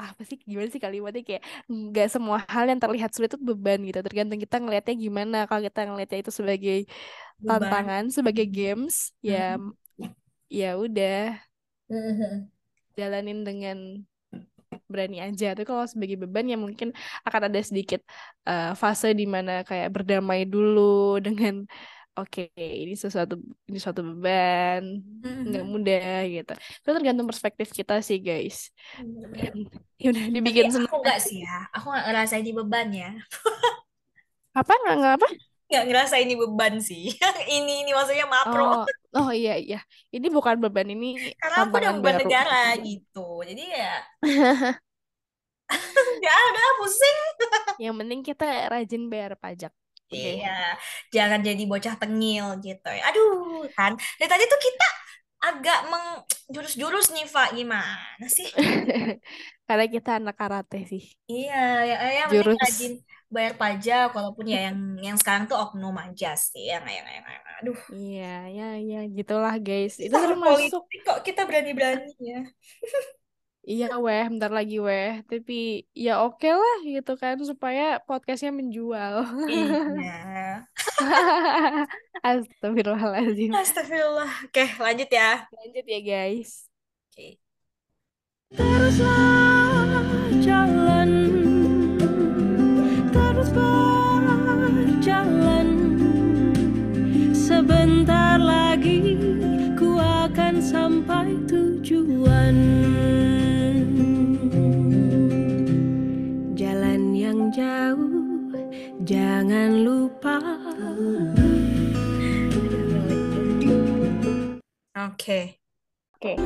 A: apa sih gimana sih kalimatnya? Kayak nggak semua hal yang terlihat sulit itu beban gitu. Tergantung kita ngelihatnya gimana. Kalau kita ngelihatnya itu sebagai
B: beban.
A: tantangan sebagai games ya ya udah. Jalanin dengan berani aja tapi kalau sebagai beban ya mungkin akan ada sedikit eh, fase di mana kayak berdamai dulu [LAUGHS] dengan oke ini sesuatu ini suatu beban nggak mudah gitu itu tergantung perspektif kita sih guys
B: Bener-bener.
A: ya udah
B: Tapi
A: dibikin
B: aku
A: senang
B: nggak sih ya. Aku nggak ngerasain ini beban ya.
A: apa nggak nggak apa
B: Nggak ngerasa ini beban sih. [LAUGHS] Ini ini maksudnya mapro.
A: oh Oh iya iya. Ini bukan beban ini
B: Karena aku udah beban
A: baru.
B: negara [LAUGHS] gitu. Jadi ya [LAUGHS] nggak ada pusing.
A: Yang penting kita rajin bayar pajak.
B: Iya, jangan jadi bocah tengil gitu ya. Aduh, kan. Dari tadi tuh kita agak menjurus-jurus nih, Pak. Gimana sih? [LAUGHS]
A: Karena kita anak karate sih.
B: Iya, ya, ya
A: Jurus.
B: rajin bayar pajak walaupun ya yang yang sekarang tuh oknum aja sih. Yang yang yang, yang aduh.
A: Iya, ya, ya, gitulah guys. Itu termasuk.
B: politik kok kita berani-berani ya. [LAUGHS]
A: Iya, weh, bentar lagi weh. Tapi ya oke lah gitu kan supaya podcastnya menjual.
B: Iya. [LAUGHS]
A: Astagfirullahaladzim.
B: Astagfirullah. Oke, lanjut ya.
A: Lanjut ya guys.
B: Oke.
C: Teruslah jalan Terus berjalan Sebentar lagi ku akan sampai tujuan Jangan lupa
B: Oke.
A: Oke.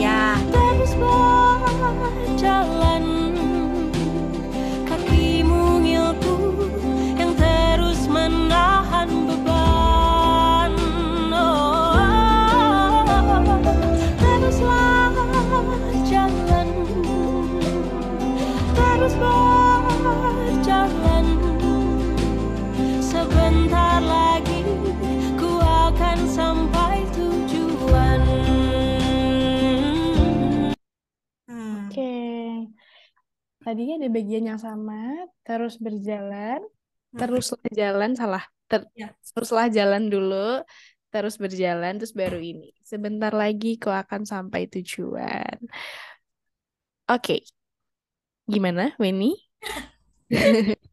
B: Ya.
C: terus berjalan kaki mungilku yang terus menahan beban
A: Tadinya ada bagian yang sama, terus berjalan,
B: Hmm.
A: teruslah jalan, salah. Ter-
B: Ya.
A: teruslah jalan dulu, terus berjalan, terus baru ini. Sebentar lagi kau akan sampai tujuan. Oke. Gimana, Weni? [LAUGHS]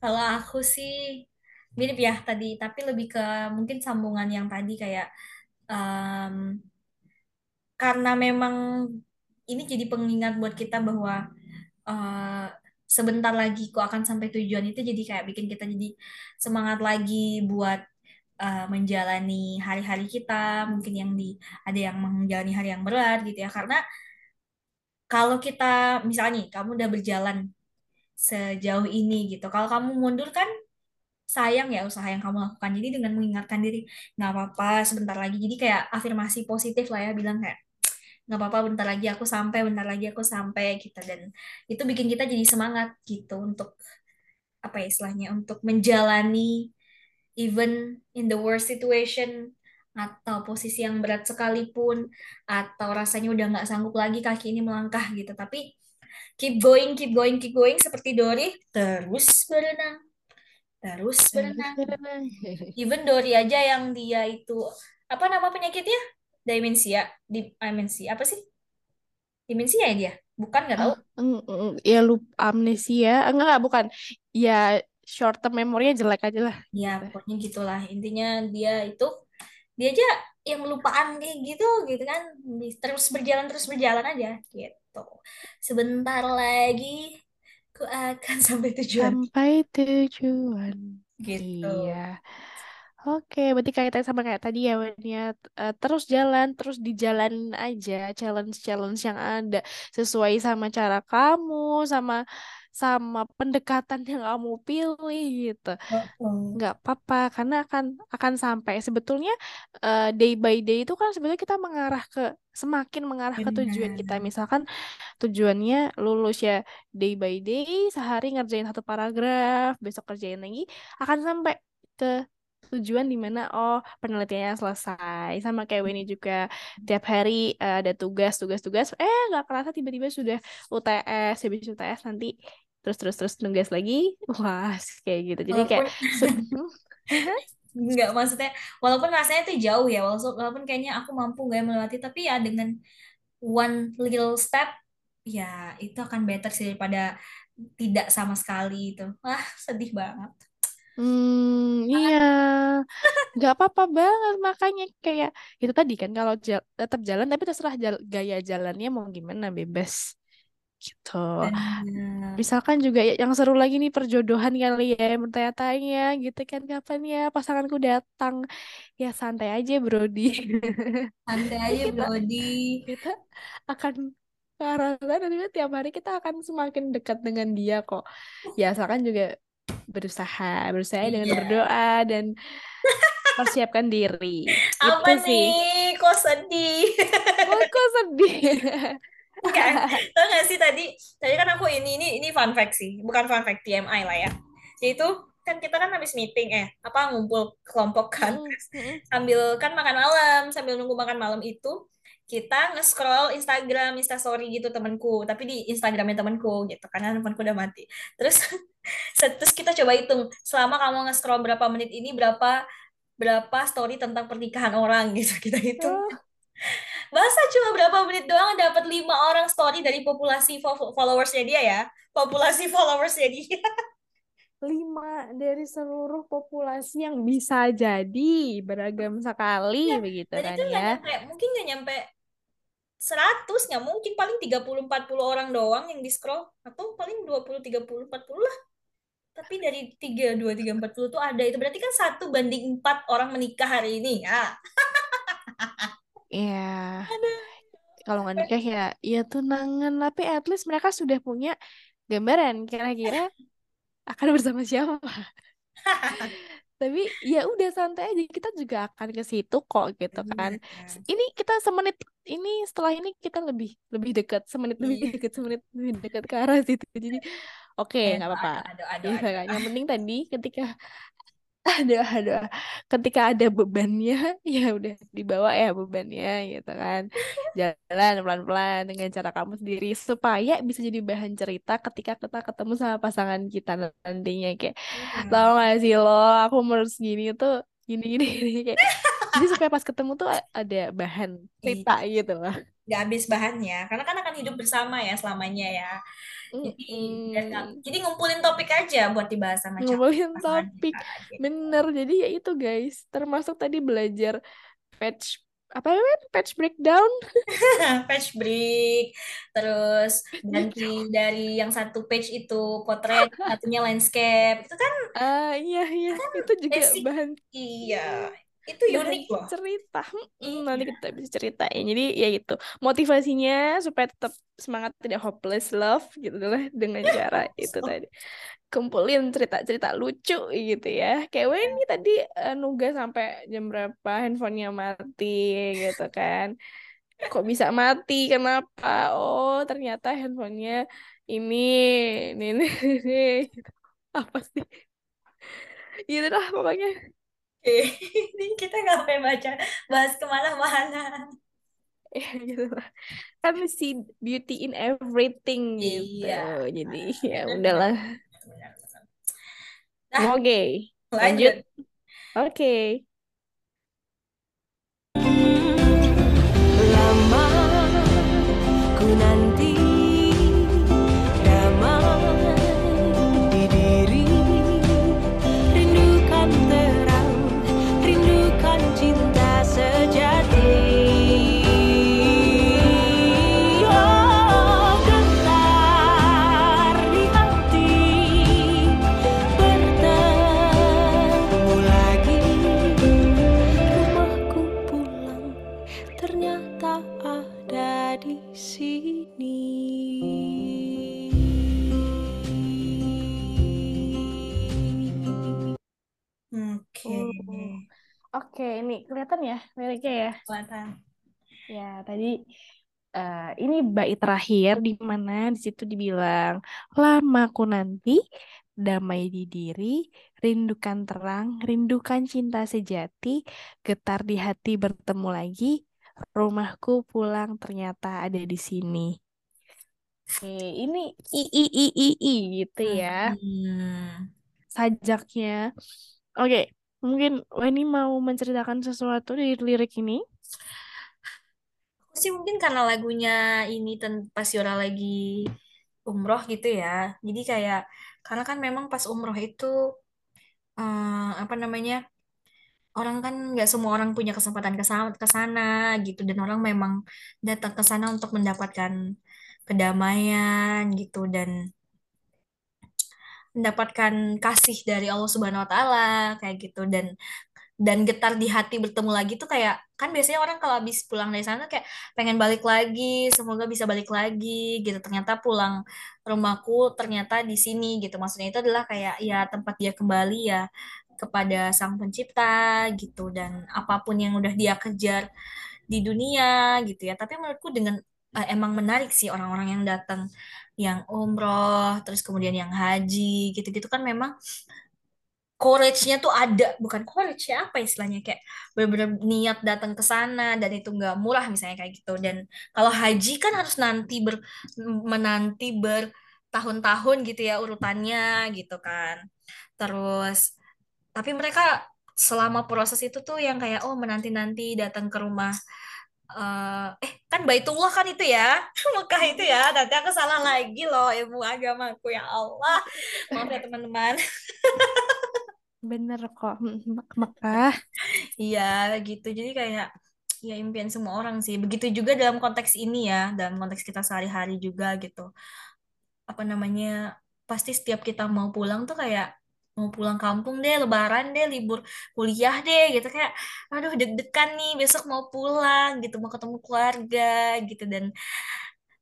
B: Kalau aku sih mirip ya tadi, tapi lebih ke mungkin sambungan yang tadi kayak em, karena memang ini jadi pengingat buat kita bahwa eh, sebentar lagi kok akan sampai tujuan itu jadi kayak bikin kita jadi semangat lagi buat eh, menjalani hari-hari kita, mungkin yang di ada yang menjalani hari yang berat gitu ya. Karena kalau kita misalnya kamu udah berjalan sejauh ini gitu. Kalau kamu mundur kan sayang ya usaha yang kamu lakukan. Jadi dengan mengingatkan diri, nggak apa-apa sebentar lagi. Jadi kayak afirmasi positif lah ya, bilang kayak nggak apa-apa bentar lagi aku sampai, bentar lagi aku sampai gitu. Dan itu bikin kita jadi semangat gitu untuk apa ya istilahnya, untuk menjalani even in the worst situation atau posisi yang berat sekalipun atau rasanya udah nggak sanggup lagi kaki ini melangkah gitu. Tapi keep going, keep going, keep going seperti Dory terus berenang, terus berenang. Even Dory aja yang dia itu apa nama penyakitnya? Demensia, di demensia apa sih? Demensia ya dia? Bukan nggak tahu.
A: Eng- Ya lupa amnesia. Enggak, enggak, bukan. Ya short term memorinya jelek aja lah.
B: Ya pokoknya gitulah. Intinya dia itu dia aja yang melupaan kayak gitu gitu kan terus berjalan terus berjalan aja gitu. Sebentar lagi ku akan [LAUGHS] sampai tujuan
A: Sampai tujuan.
B: gitu.
A: Iya. Oke, berarti kaitannya sama kayak tadi ya, Wen, ya. Eh, terus jalan, terus dijalanin aja challenge-challenge yang ada sesuai sama cara kamu, sama sama pendekatan yang kamu pilih gitu. Nggak apa-apa, karena akan akan sampai. Sebetulnya eh, day by day itu kan sebetulnya kita mengarah ke semakin mengarah ke tujuan kita. Misalkan tujuannya lulus ya day by day, sehari ngerjain satu paragraf, besok kerjain lagi, akan sampai ke tujuan di mana oh penelitiannya selesai. Sama kayak Winnie juga tiap hari eh, ada tugas tugas tugas eh nggak kerasa tiba-tiba sudah UTS habis UTS nanti terus terus terus tugas lagi. Wah kayak gitu. Jadi kayak se-
B: nggak maksudnya walaupun rasanya itu jauh ya walaupun walaupun kayaknya aku mampu nggak melewati tapi ya dengan one little step ya itu akan better sih daripada tidak sama sekali itu. Wah sedih banget
A: Hmm, iya, nggak apa-apa banget makanya kayak itu tadi kan kalau ja- tetap jalan tapi terserah jal- gaya jalannya mau gimana bebas. gitu.
B: Bener.
A: Misalkan juga ya- yang seru lagi nih perjodohan kali ya, bertanya-tanya gitu kan kapan ya pasanganku datang. Ya santai aja Brodi. [LAUGHS]
B: Santai aja,
A: kita
B: Brody.
A: kita akan ke arah sana dan juga tiap hari kita akan semakin dekat dengan dia kok. Ya asalkan juga berusaha, berusaha dengan
B: Iya.
A: berdoa dan persiapkan diri. [LAUGHS]
B: Apa
A: Gitu sih.
B: nih? Kok sedih?
A: Oh, kok sedih.
B: Enggak, tau gak sih tadi, tadi kan aku ini, ini, ini fun fact sih, bukan fun fact TMI lah ya. Yaitu kan kita kan habis meeting eh apa ngumpul kelompok kan
A: Mm-mm, mm-mm.
B: sambil kan makan malam sambil nunggu makan malam itu kita nge-scroll Instagram Instastory gitu temanku tapi di Instagramnya temanku gitu karena temanku udah mati. Terus [LAUGHS] terus kita coba hitung selama kamu nge-scroll berapa menit ini berapa berapa story tentang pernikahan orang [LAUGHS] gitu kita hitung.
A: Oh,
B: Masa cuma berapa menit doang dapat lima orang story dari populasi fo- followersnya dia ya? Populasi [LAUGHS] followersnya dia.
A: Lima dari seluruh populasi yang bisa jadi beragam sekali
B: Iya,
A: begitu kan
B: itu
A: ya.
B: nyampe mungkin nggak nyampe 100 nggak mungkin. Paling 30 40 orang doang yang di scroll atau paling 20 30 40 lah. Tapi dari 3 2 3 40 tuh ada. Itu berarti kan satu banding empat orang menikah hari ini. Ya.
A: Ya, kalau nggak nikah ya, ya tunangan. Tapi at least mereka sudah punya gambaran. Kira-kira akan bersama siapa. [LAUGHS] Tapi ya udah santai aja, kita juga akan ke situ kok gitu kan. S- Ini kita semenit ini setelah ini kita lebih lebih dekat, semenit lebih
B: Iya.
A: dekat, semenit lebih dekat ke arah situ. Jadi oke,
B: Eh,
A: nggak
B: doa,
A: apa-apa. Yang penting tadi ketika ada ada ketika ada bebannya [LAUGHS] ya udah dibawa ya bebannya gitu kan jalan pelan-pelan dengan cara kamu sendiri supaya bisa jadi bahan cerita ketika kita ketemu sama pasangan kita nantinya kayak
B: Iya.
A: tau gak sih lo aku menurut gini tuh gini gini, [LAUGHS] gini. kayak jadi supaya pas ketemu tuh ada bahan cerita
B: Iya.
A: gitu loh
B: nggak habis bahannya karena kan akan hidup bersama ya selamanya ya jadi ya, jadi ngumpulin topik aja buat dibahas sama pasangan
A: topik
B: kita gitu.
A: bener. Jadi ya itu guys. Termasuk tadi belajar patch apa namanya? Patch breakdown. [LAUGHS]
B: Page break. Terus ganti dari yang satu page itu potret satunya landscape. Itu kan
A: ah iya iya. itu juga
B: basic.
A: bahan.
B: Iya itu unik loh
A: cerita. Mm, nanti
B: iya
A: kita bisa ceritain. Jadi ya itu motivasinya supaya tetap semangat tidak hopeless love gitu lah dengan [LAUGHS] cara itu tadi. Kumpulin cerita-cerita lucu gitu ya. Kayak Weni tadi eh, nugas sampai jam berapa handphonenya mati gitu kan. Kok bisa mati? Kenapa? Oh ternyata handphonenya ini ini ini, ini. Gitu. apa sih? Gitu lah pokoknya
B: Oke, [LAUGHS] ini kita nggak sampai baca bahas ke mana-mana. [LAUGHS]
A: Ya gitu lah. Kan see beauty in everything gitu.
B: Iya.
A: Jadi ya
B: benar benar
A: udahlah.
B: Nah
A: oke lanjut.
B: lanjut.
A: Oke.
C: Lama ku nanti
A: ini kelihatan ya liriknya ya
B: kelihatan
A: ya tadi eh, ini bait terakhir di mana di situ dibilang lamaku nanti damai di diri rindukan terang rindukan cinta sejati getar di hati bertemu lagi rumahku pulang ternyata ada di sini Oke, ini i i i i i gitu ya
B: Hmm.
A: sajaknya. Oke, mungkin Weni mau menceritakan sesuatu di lirik ini.
B: Aku sih mungkin karena lagunya ini pas Yora lagi umroh gitu ya. Jadi kayak karena kan memang pas umroh itu eh, apa namanya orang kan nggak semua orang punya kesempatan ke sana, ke sana gitu dan orang memang datang ke sana untuk mendapatkan kedamaian gitu dan mendapatkan kasih dari Allah Subhanahu wa taala kayak gitu. Dan dan getar di hati bertemu lagi tuh kayak kan biasanya orang kalau habis pulang dari sana kayak pengen balik lagi semoga bisa balik lagi gitu. Ternyata pulang rumahku ternyata di sini gitu. Maksudnya itu adalah kayak ya tempat dia kembali ya kepada Sang Pencipta gitu. Dan apa pun yang udah dia kejar di dunia gitu ya. Tapi menurutku dengan eh, emang menarik sih orang-orang yang datang yang umroh terus kemudian yang haji gitu-gitu kan memang courage-nya tuh ada. Bukan courage ya apa istilahnya? Kayak benar-benar niat datang ke sana dan itu nggak murah misalnya kayak gitu. Dan kalau haji kan harus nanti ber menanti bertahun-tahun gitu ya urutannya gitu kan. Terus tapi mereka selama proses itu tuh yang kayak oh menanti-nanti datang ke rumah eh eh kan Baitullah kan itu ya [LAUGHS] Mekah itu ya nanti aku salah lagi loh ilmu agamaku ya Allah maaf ya teman-teman [LAUGHS]
A: Bener kok. Mm, Mek- Mekah.
B: Iya gitu. Jadi kayak ya impian semua orang sih. Begitu juga dalam konteks ini ya, dalam konteks kita sehari-hari juga gitu. Apa namanya? Pasti setiap kita mau pulang tuh kayak mau pulang kampung deh, lebaran deh, libur kuliah deh gitu. Kayak aduh deg-degan nih besok mau pulang gitu, mau ketemu keluarga gitu. Dan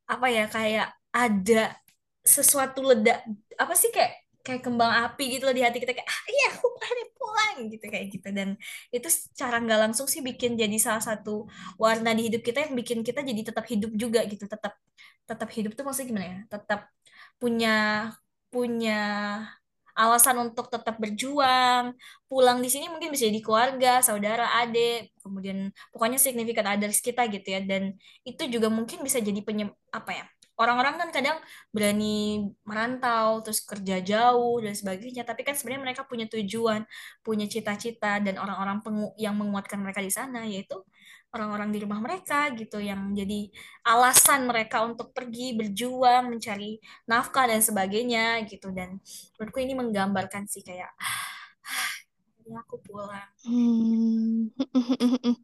B: apa ya kayak ada sesuatu ledak apa sih kayak kayak kembang api gitu loh di hati kita. Kayak ah iya aku pengen pulang gitu kayak gitu. Dan itu secara nggak langsung sih bikin jadi salah satu warna di hidup kita yang bikin kita jadi tetap hidup juga gitu. Tetap tetap hidup tuh maksudnya gimana ya? Tetap punya punya alasan untuk tetap berjuang. Pulang di sini mungkin bisa jadi keluarga saudara adik kemudian pokoknya significant others kita gitu ya. Dan itu juga mungkin bisa jadi penyem apa ya orang-orang kan kadang berani merantau terus kerja jauh dan sebagainya. Tapi kan sebenarnya mereka punya tujuan punya cita-cita dan orang-orang pengu- yang menguatkan mereka di sana yaitu orang-orang di rumah mereka gitu yang jadi alasan mereka untuk pergi berjuang mencari nafkah dan sebagainya gitu dan menurutku ini menggambarkan sih kayak ini aku pulang
A: Hmm. [LAUGHS]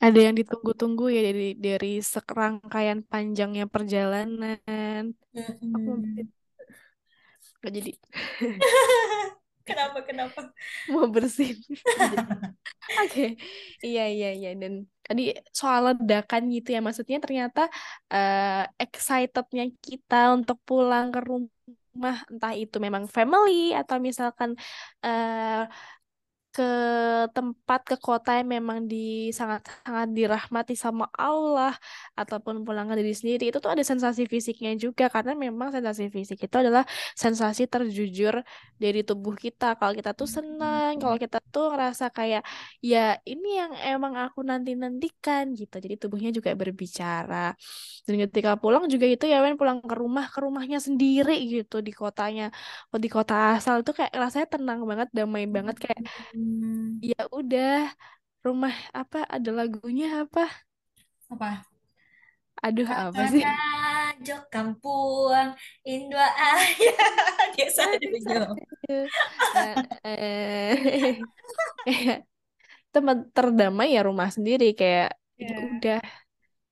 A: Ada yang ditunggu-tunggu ya dari dari serangkaian panjangnya perjalanan. Aku bersihin. Nggak jadi [LAUGHS]
B: kenapa kenapa? [LAUGHS]
A: Mau bersin. [LAUGHS] Oke, iya iya iya. Dan tadi soal ledakan gitu ya maksudnya ternyata eh, excitednya kita untuk pulang ke rumah entah itu memang family atau misalkan eh, ke tempat ke kota yang memang di sangat sangat dirahmati sama Allah ataupun pulang ke diri sendiri itu tuh ada sensasi fisiknya juga. Karena memang sensasi fisik itu adalah sensasi terjujur dari tubuh kita. Kalau kita tuh senang kalau kita tuh ngerasa kayak ya ini yang emang aku nanti-nantikan gitu. Jadi tubuhnya juga berbicara. Dan ketika pulang juga itu ya Wen pulang ke rumah ke rumahnya sendiri gitu di kotanya. Di kota asal itu kayak rasanya tenang banget damai banget kayak
B: Hmm,
A: ya udah rumah apa ada lagunya apa?
B: Apa?
A: Aduh apa sih?
B: Jok kampuang Indua ayah [LAUGHS] biasa [LAUGHS]
A: tempat terdamai ya rumah sendiri kayak ya
B: ya
A: udah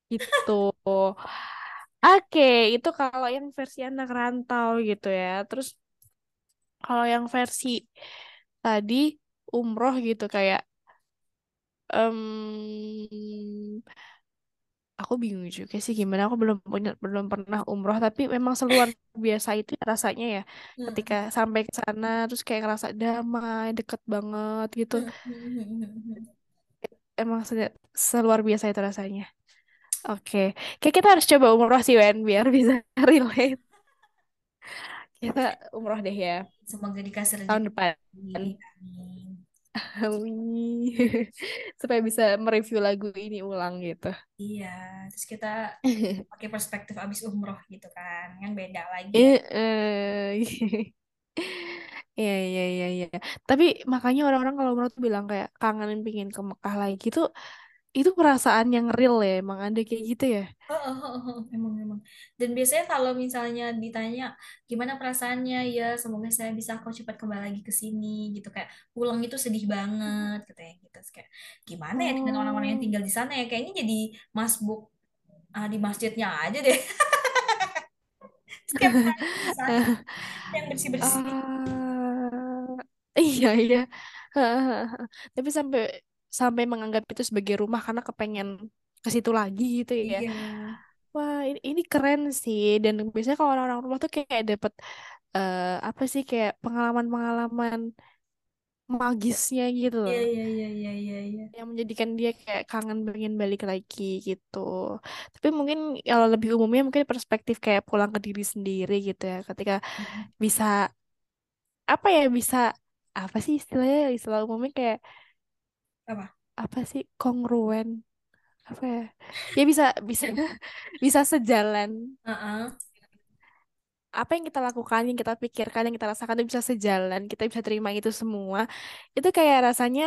A: gitu. Oke itu kalau yang versi anak rantau gitu ya. Terus kalau yang versi tadi umroh gitu kayak em aku bingung juga sih gimana aku belum punya belum pernah umroh tapi memang seluar biasa itu ya rasanya ya ketika
B: Hmm,
A: sampai ke sana terus kayak ngerasa damai deket banget gitu.
B: Hmm, hmm,
A: emang se- seluar biasa itu rasanya. Oke kayak kita harus coba umroh sih Wen biar [LAUGHS] bisa relate. Kita umroh deh ya.
B: Semoga dikasih
A: tahun depan.
B: Amin.
A: Amin. [LAUGHS] supaya bisa mereview lagu ini ulang gitu
B: iya terus kita [LAUGHS] pakai perspektif abis umroh gitu kan kan beda lagi
A: Eh, eh. [LAUGHS] Iya, iya, iya, iya. Tapi makanya orang-orang kalau umroh tuh bilang kayak kangen pingin ke Mekah lagi itu itu perasaan yang real ya, emang ada kayak gitu ya.
B: Oh, oh, oh, oh, emang emang. Dan biasanya kalau misalnya ditanya gimana perasaannya, ya semoga saya bisa kau cepat kembali lagi ke sini gitu kayak pulang itu sedih banget katanya gitu. Terus kayak gimana ya dengan orang-orang yang
A: Oh,
B: tinggal di sana ya kayaknya jadi masbuk ah, di masjidnya aja deh. [LAUGHS] Setiap [LAUGHS] yang bersih-bersih.
A: Ah, iya iya. Tapi sampai sampai menganggap itu sebagai rumah karena kepengen ke situ lagi gitu ya.
B: Iya.
A: Wah, ini, ini keren sih. Dan biasanya kalau orang-orang rumah tuh kayak dapet eh, apa sih kayak pengalaman-pengalaman magisnya gitu
B: Iya,
A: loh.
B: iya, iya, iya, iya, iya.
A: Yang menjadikan dia kayak kangen pengen balik lagi gitu. Tapi mungkin kalau lebih umumnya mungkin perspektif kayak pulang ke diri sendiri gitu ya. Ketika
B: Mm.
A: bisa apa ya bisa apa sih istilahnya istilah umumnya kayak
B: Apa?
A: apa sih? Kongruen apa ya? Ya bisa bisa [LAUGHS] bisa sejalan.
B: Heeh.
A: apa yang kita lakukan yang kita pikirkan yang kita rasakan itu bisa sejalan. Kita bisa terima itu semua. Itu kayak rasanya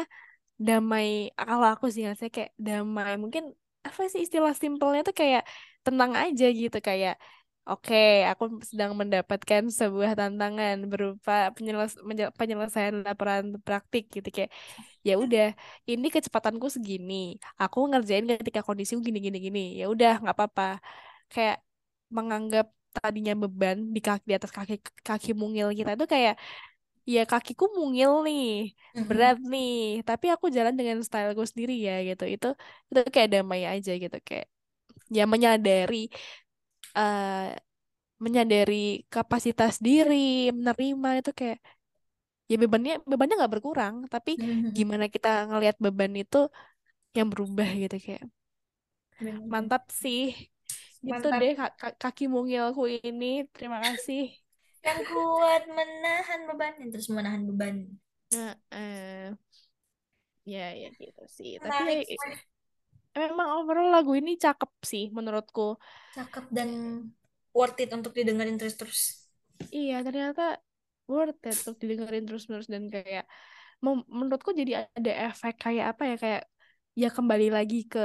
A: damai kalau aku sih rasanya kayak damai. Mungkin apa sih istilah simpelnya tuh kayak tenang aja gitu. Kayak oke aku sedang mendapatkan sebuah tantangan berupa penyeles penyelesaian laporan praktik gitu kayak ya udah ini kecepatanku segini aku ngerjain ketika kondisiku gini gini gini ya udah nggak apa-apa. Kayak menganggap tadinya beban di kaki di atas kaki kaki mungil kita itu kayak ya kakiku mungil nih
B: Mm-mm.
A: berat nih tapi aku jalan dengan styleku sendiri ya gitu. Itu itu kayak damai aja gitu kayak ya menyadari eh menyadari kapasitas diri menerima itu kayak ya bebannya bebannya nggak berkurang tapi
B: Mhm.
A: gimana kita ngelihat beban itu yang berubah gitu kayak
B: Bener.
A: mantap sih gitu
B: Mantap.
A: deh ka- ka- kaki mungilku ini terima kasih
B: Yang kuat menahan beban, yang terus menahan beban.
A: Nah, eh, ya ya gitu sih tapi
B: Menarik, Shay.
A: Memang overall lagu ini cakep sih menurutku.
B: Cakep dan worth it untuk didengerin terus-terus.
A: iya ternyata worth it untuk didengerin terus-menerus dan kayak menurutku jadi ada efek kayak apa ya kayak ya kembali lagi ke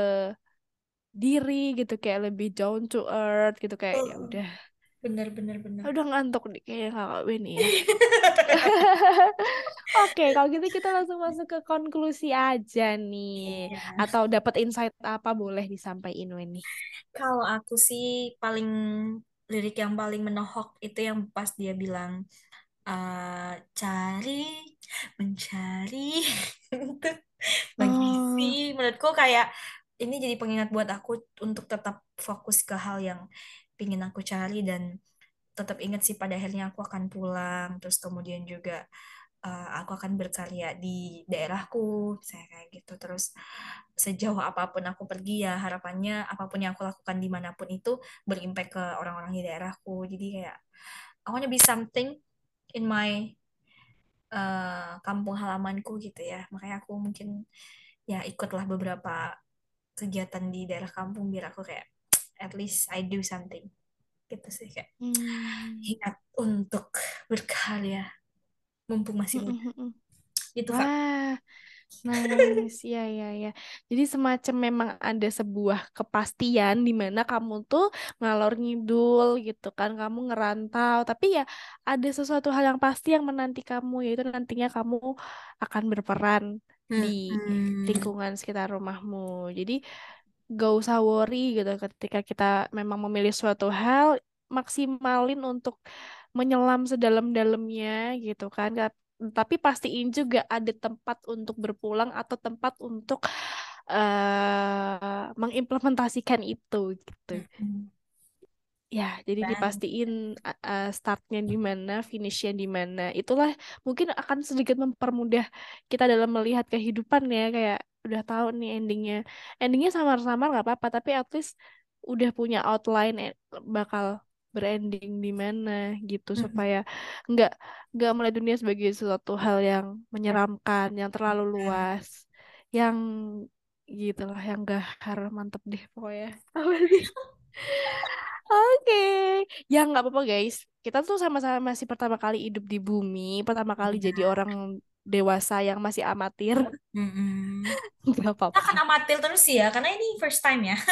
A: diri gitu kayak lebih down to earth gitu kayak ya
B: Oh,
A: udah
B: bener bener bener.
A: udah ngantuk nih kayaknya kakak Weni ya [LAUGHS] [LAUGHS] Oke, kalau gitu kita langsung masuk ke konklusi aja nih.
B: Iya.
A: Atau dapat insight apa boleh disampaikan Weni?
B: Kalau aku sih paling lirik yang paling menohok itu yang pas dia bilang eh, cari mencari untuk [LAUGHS] mengisi.
A: Oh,
B: Menurutku kayak ini jadi pengingat buat aku untuk tetap fokus ke hal yang pingin aku cari dan tetap ingat sih pada akhirnya aku akan pulang. Terus kemudian juga eh, aku akan berkarya di daerahku, saya kayak gitu. Terus sejauh apa pun aku pergi ya harapannya apa pun yang aku lakukan di mana pun itu berimpact ke orang-orang di daerahku. Jadi kayak I wanna be something in my eh, kampung halamanku gitu ya. Makanya aku mungkin ya ikutlah beberapa kegiatan di daerah kampung biar aku kayak at least I do something gitu sih kayak
A: hmm.
B: ingat untuk berkarya mumpung masih
A: Mm,
B: muda.
A: mm, mm.
B: Itu Kak.
A: Nice. Ya, ya, ya. Jadi semacam memang ada sebuah kepastian di mana kamu tuh ngalor ngidul gitu kan, kamu ngerantau, tapi ya ada sesuatu hal yang pasti yang menanti kamu, yaitu nantinya kamu akan berperan di
B: Hmm.
A: lingkungan sekitar rumahmu. Jadi gak usah worry gitu ketika kita memang memilih suatu hal, maksimalin untuk menyelam sedalam-dalamnya gitu kan. Ka- Tapi pastiin juga ada tempat untuk berpulang atau tempat untuk eh mengimplementasikan itu gitu. Ya, jadi
B: Dan
A: dipastiin uh, uh, startnya di mana, finishnya di mana. Itulah mungkin akan sedikit mempermudah kita dalam melihat kehidupan ya, kayak udah tahu nih endingnya. Endingnya samar-samar nggak apa-apa, tapi at least udah punya outline bakal berending di mana gitu
B: Mm-mm.
A: supaya nggak nggak melihat dunia sebagai sesuatu hal yang menyeramkan, yang terlalu luas, yang gitulah, yang gahar mantep deh pokoknya. Apa sih? [LAUGHS] Oke, ya nggak apa-apa guys. Kita tuh sama-sama masih pertama kali hidup di bumi, pertama kali jadi
B: Iya.
A: orang dewasa yang masih amatir.
B: Mm-mm. [LAUGHS]
A: Nggak
B: Kita
A: apa-apa.
B: akan amatir terus sih ya, karena ini first time ya. [LAUGHS]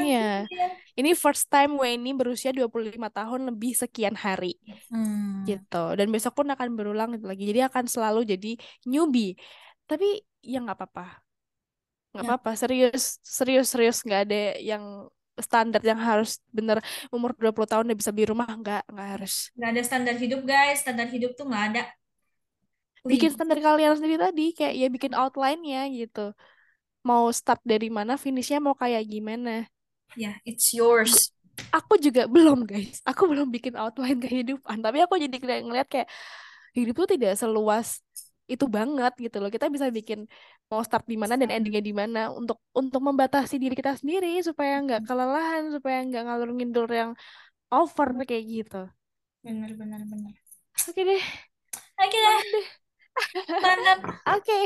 A: Iya, ini first time Weni berusia 25 tahun lebih sekian hari
B: Hmm.
A: gitu. Dan besok pun akan berulang lagi. Jadi akan selalu jadi newbie. Tapi ya nggak apa-apa. Nggak
B: Ya.
A: apa-apa, serius, serius, serius nggak ada yang standar yang harus bener umur 20 tahun udah bisa beli rumah nggak nggak harus
B: Nggak ada standar hidup guys, standar hidup tuh nggak ada.
A: Bikin standar kalian sendiri tadi kayak ya bikin outline-nya gitu. Mau start dari mana finishnya mau kayak gimana.
B: Ya, it's yours.
A: aku juga [LAUGHS] belum guys. Aku belum bikin outline kehidupan. Tapi aku jadi kayak ngeliat kayak hidup tuh tidak seluas itu banget gitu loh. Kita bisa bikin mau start di mana dan endingnya di mana untuk untuk membatasi diri kita sendiri supaya nggak kelelahan supaya nggak ngalur ngidul yang over kayak gitu.
B: Bener, bener, bener.
A: oke deh.
B: Oke deh,
A: oke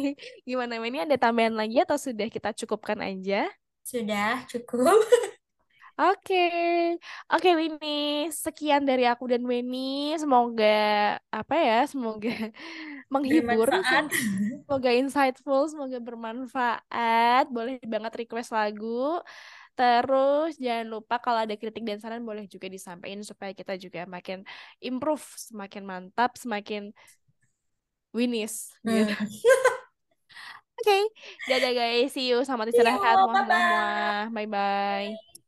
A: [LAUGHS] gimana ini ada tambahan lagi atau sudah kita cukupkan aja
B: Sudah cukup. [LAUGHS]
A: Oke, oke Winnie, sekian dari aku dan Weni. Semoga apa ya, semoga [LAUGHS] menghibur,
B: Bermanfaat.
A: semoga insightful, semoga bermanfaat. Boleh banget request lagu. Terus jangan lupa kalau ada kritik dan saran boleh juga disampaikan supaya kita juga makin improve, semakin mantap, semakin winis gitu.
B: Hmm. [LAUGHS]
A: Oke, dadah guys, see you. Selamat istirahat. Bye-bye.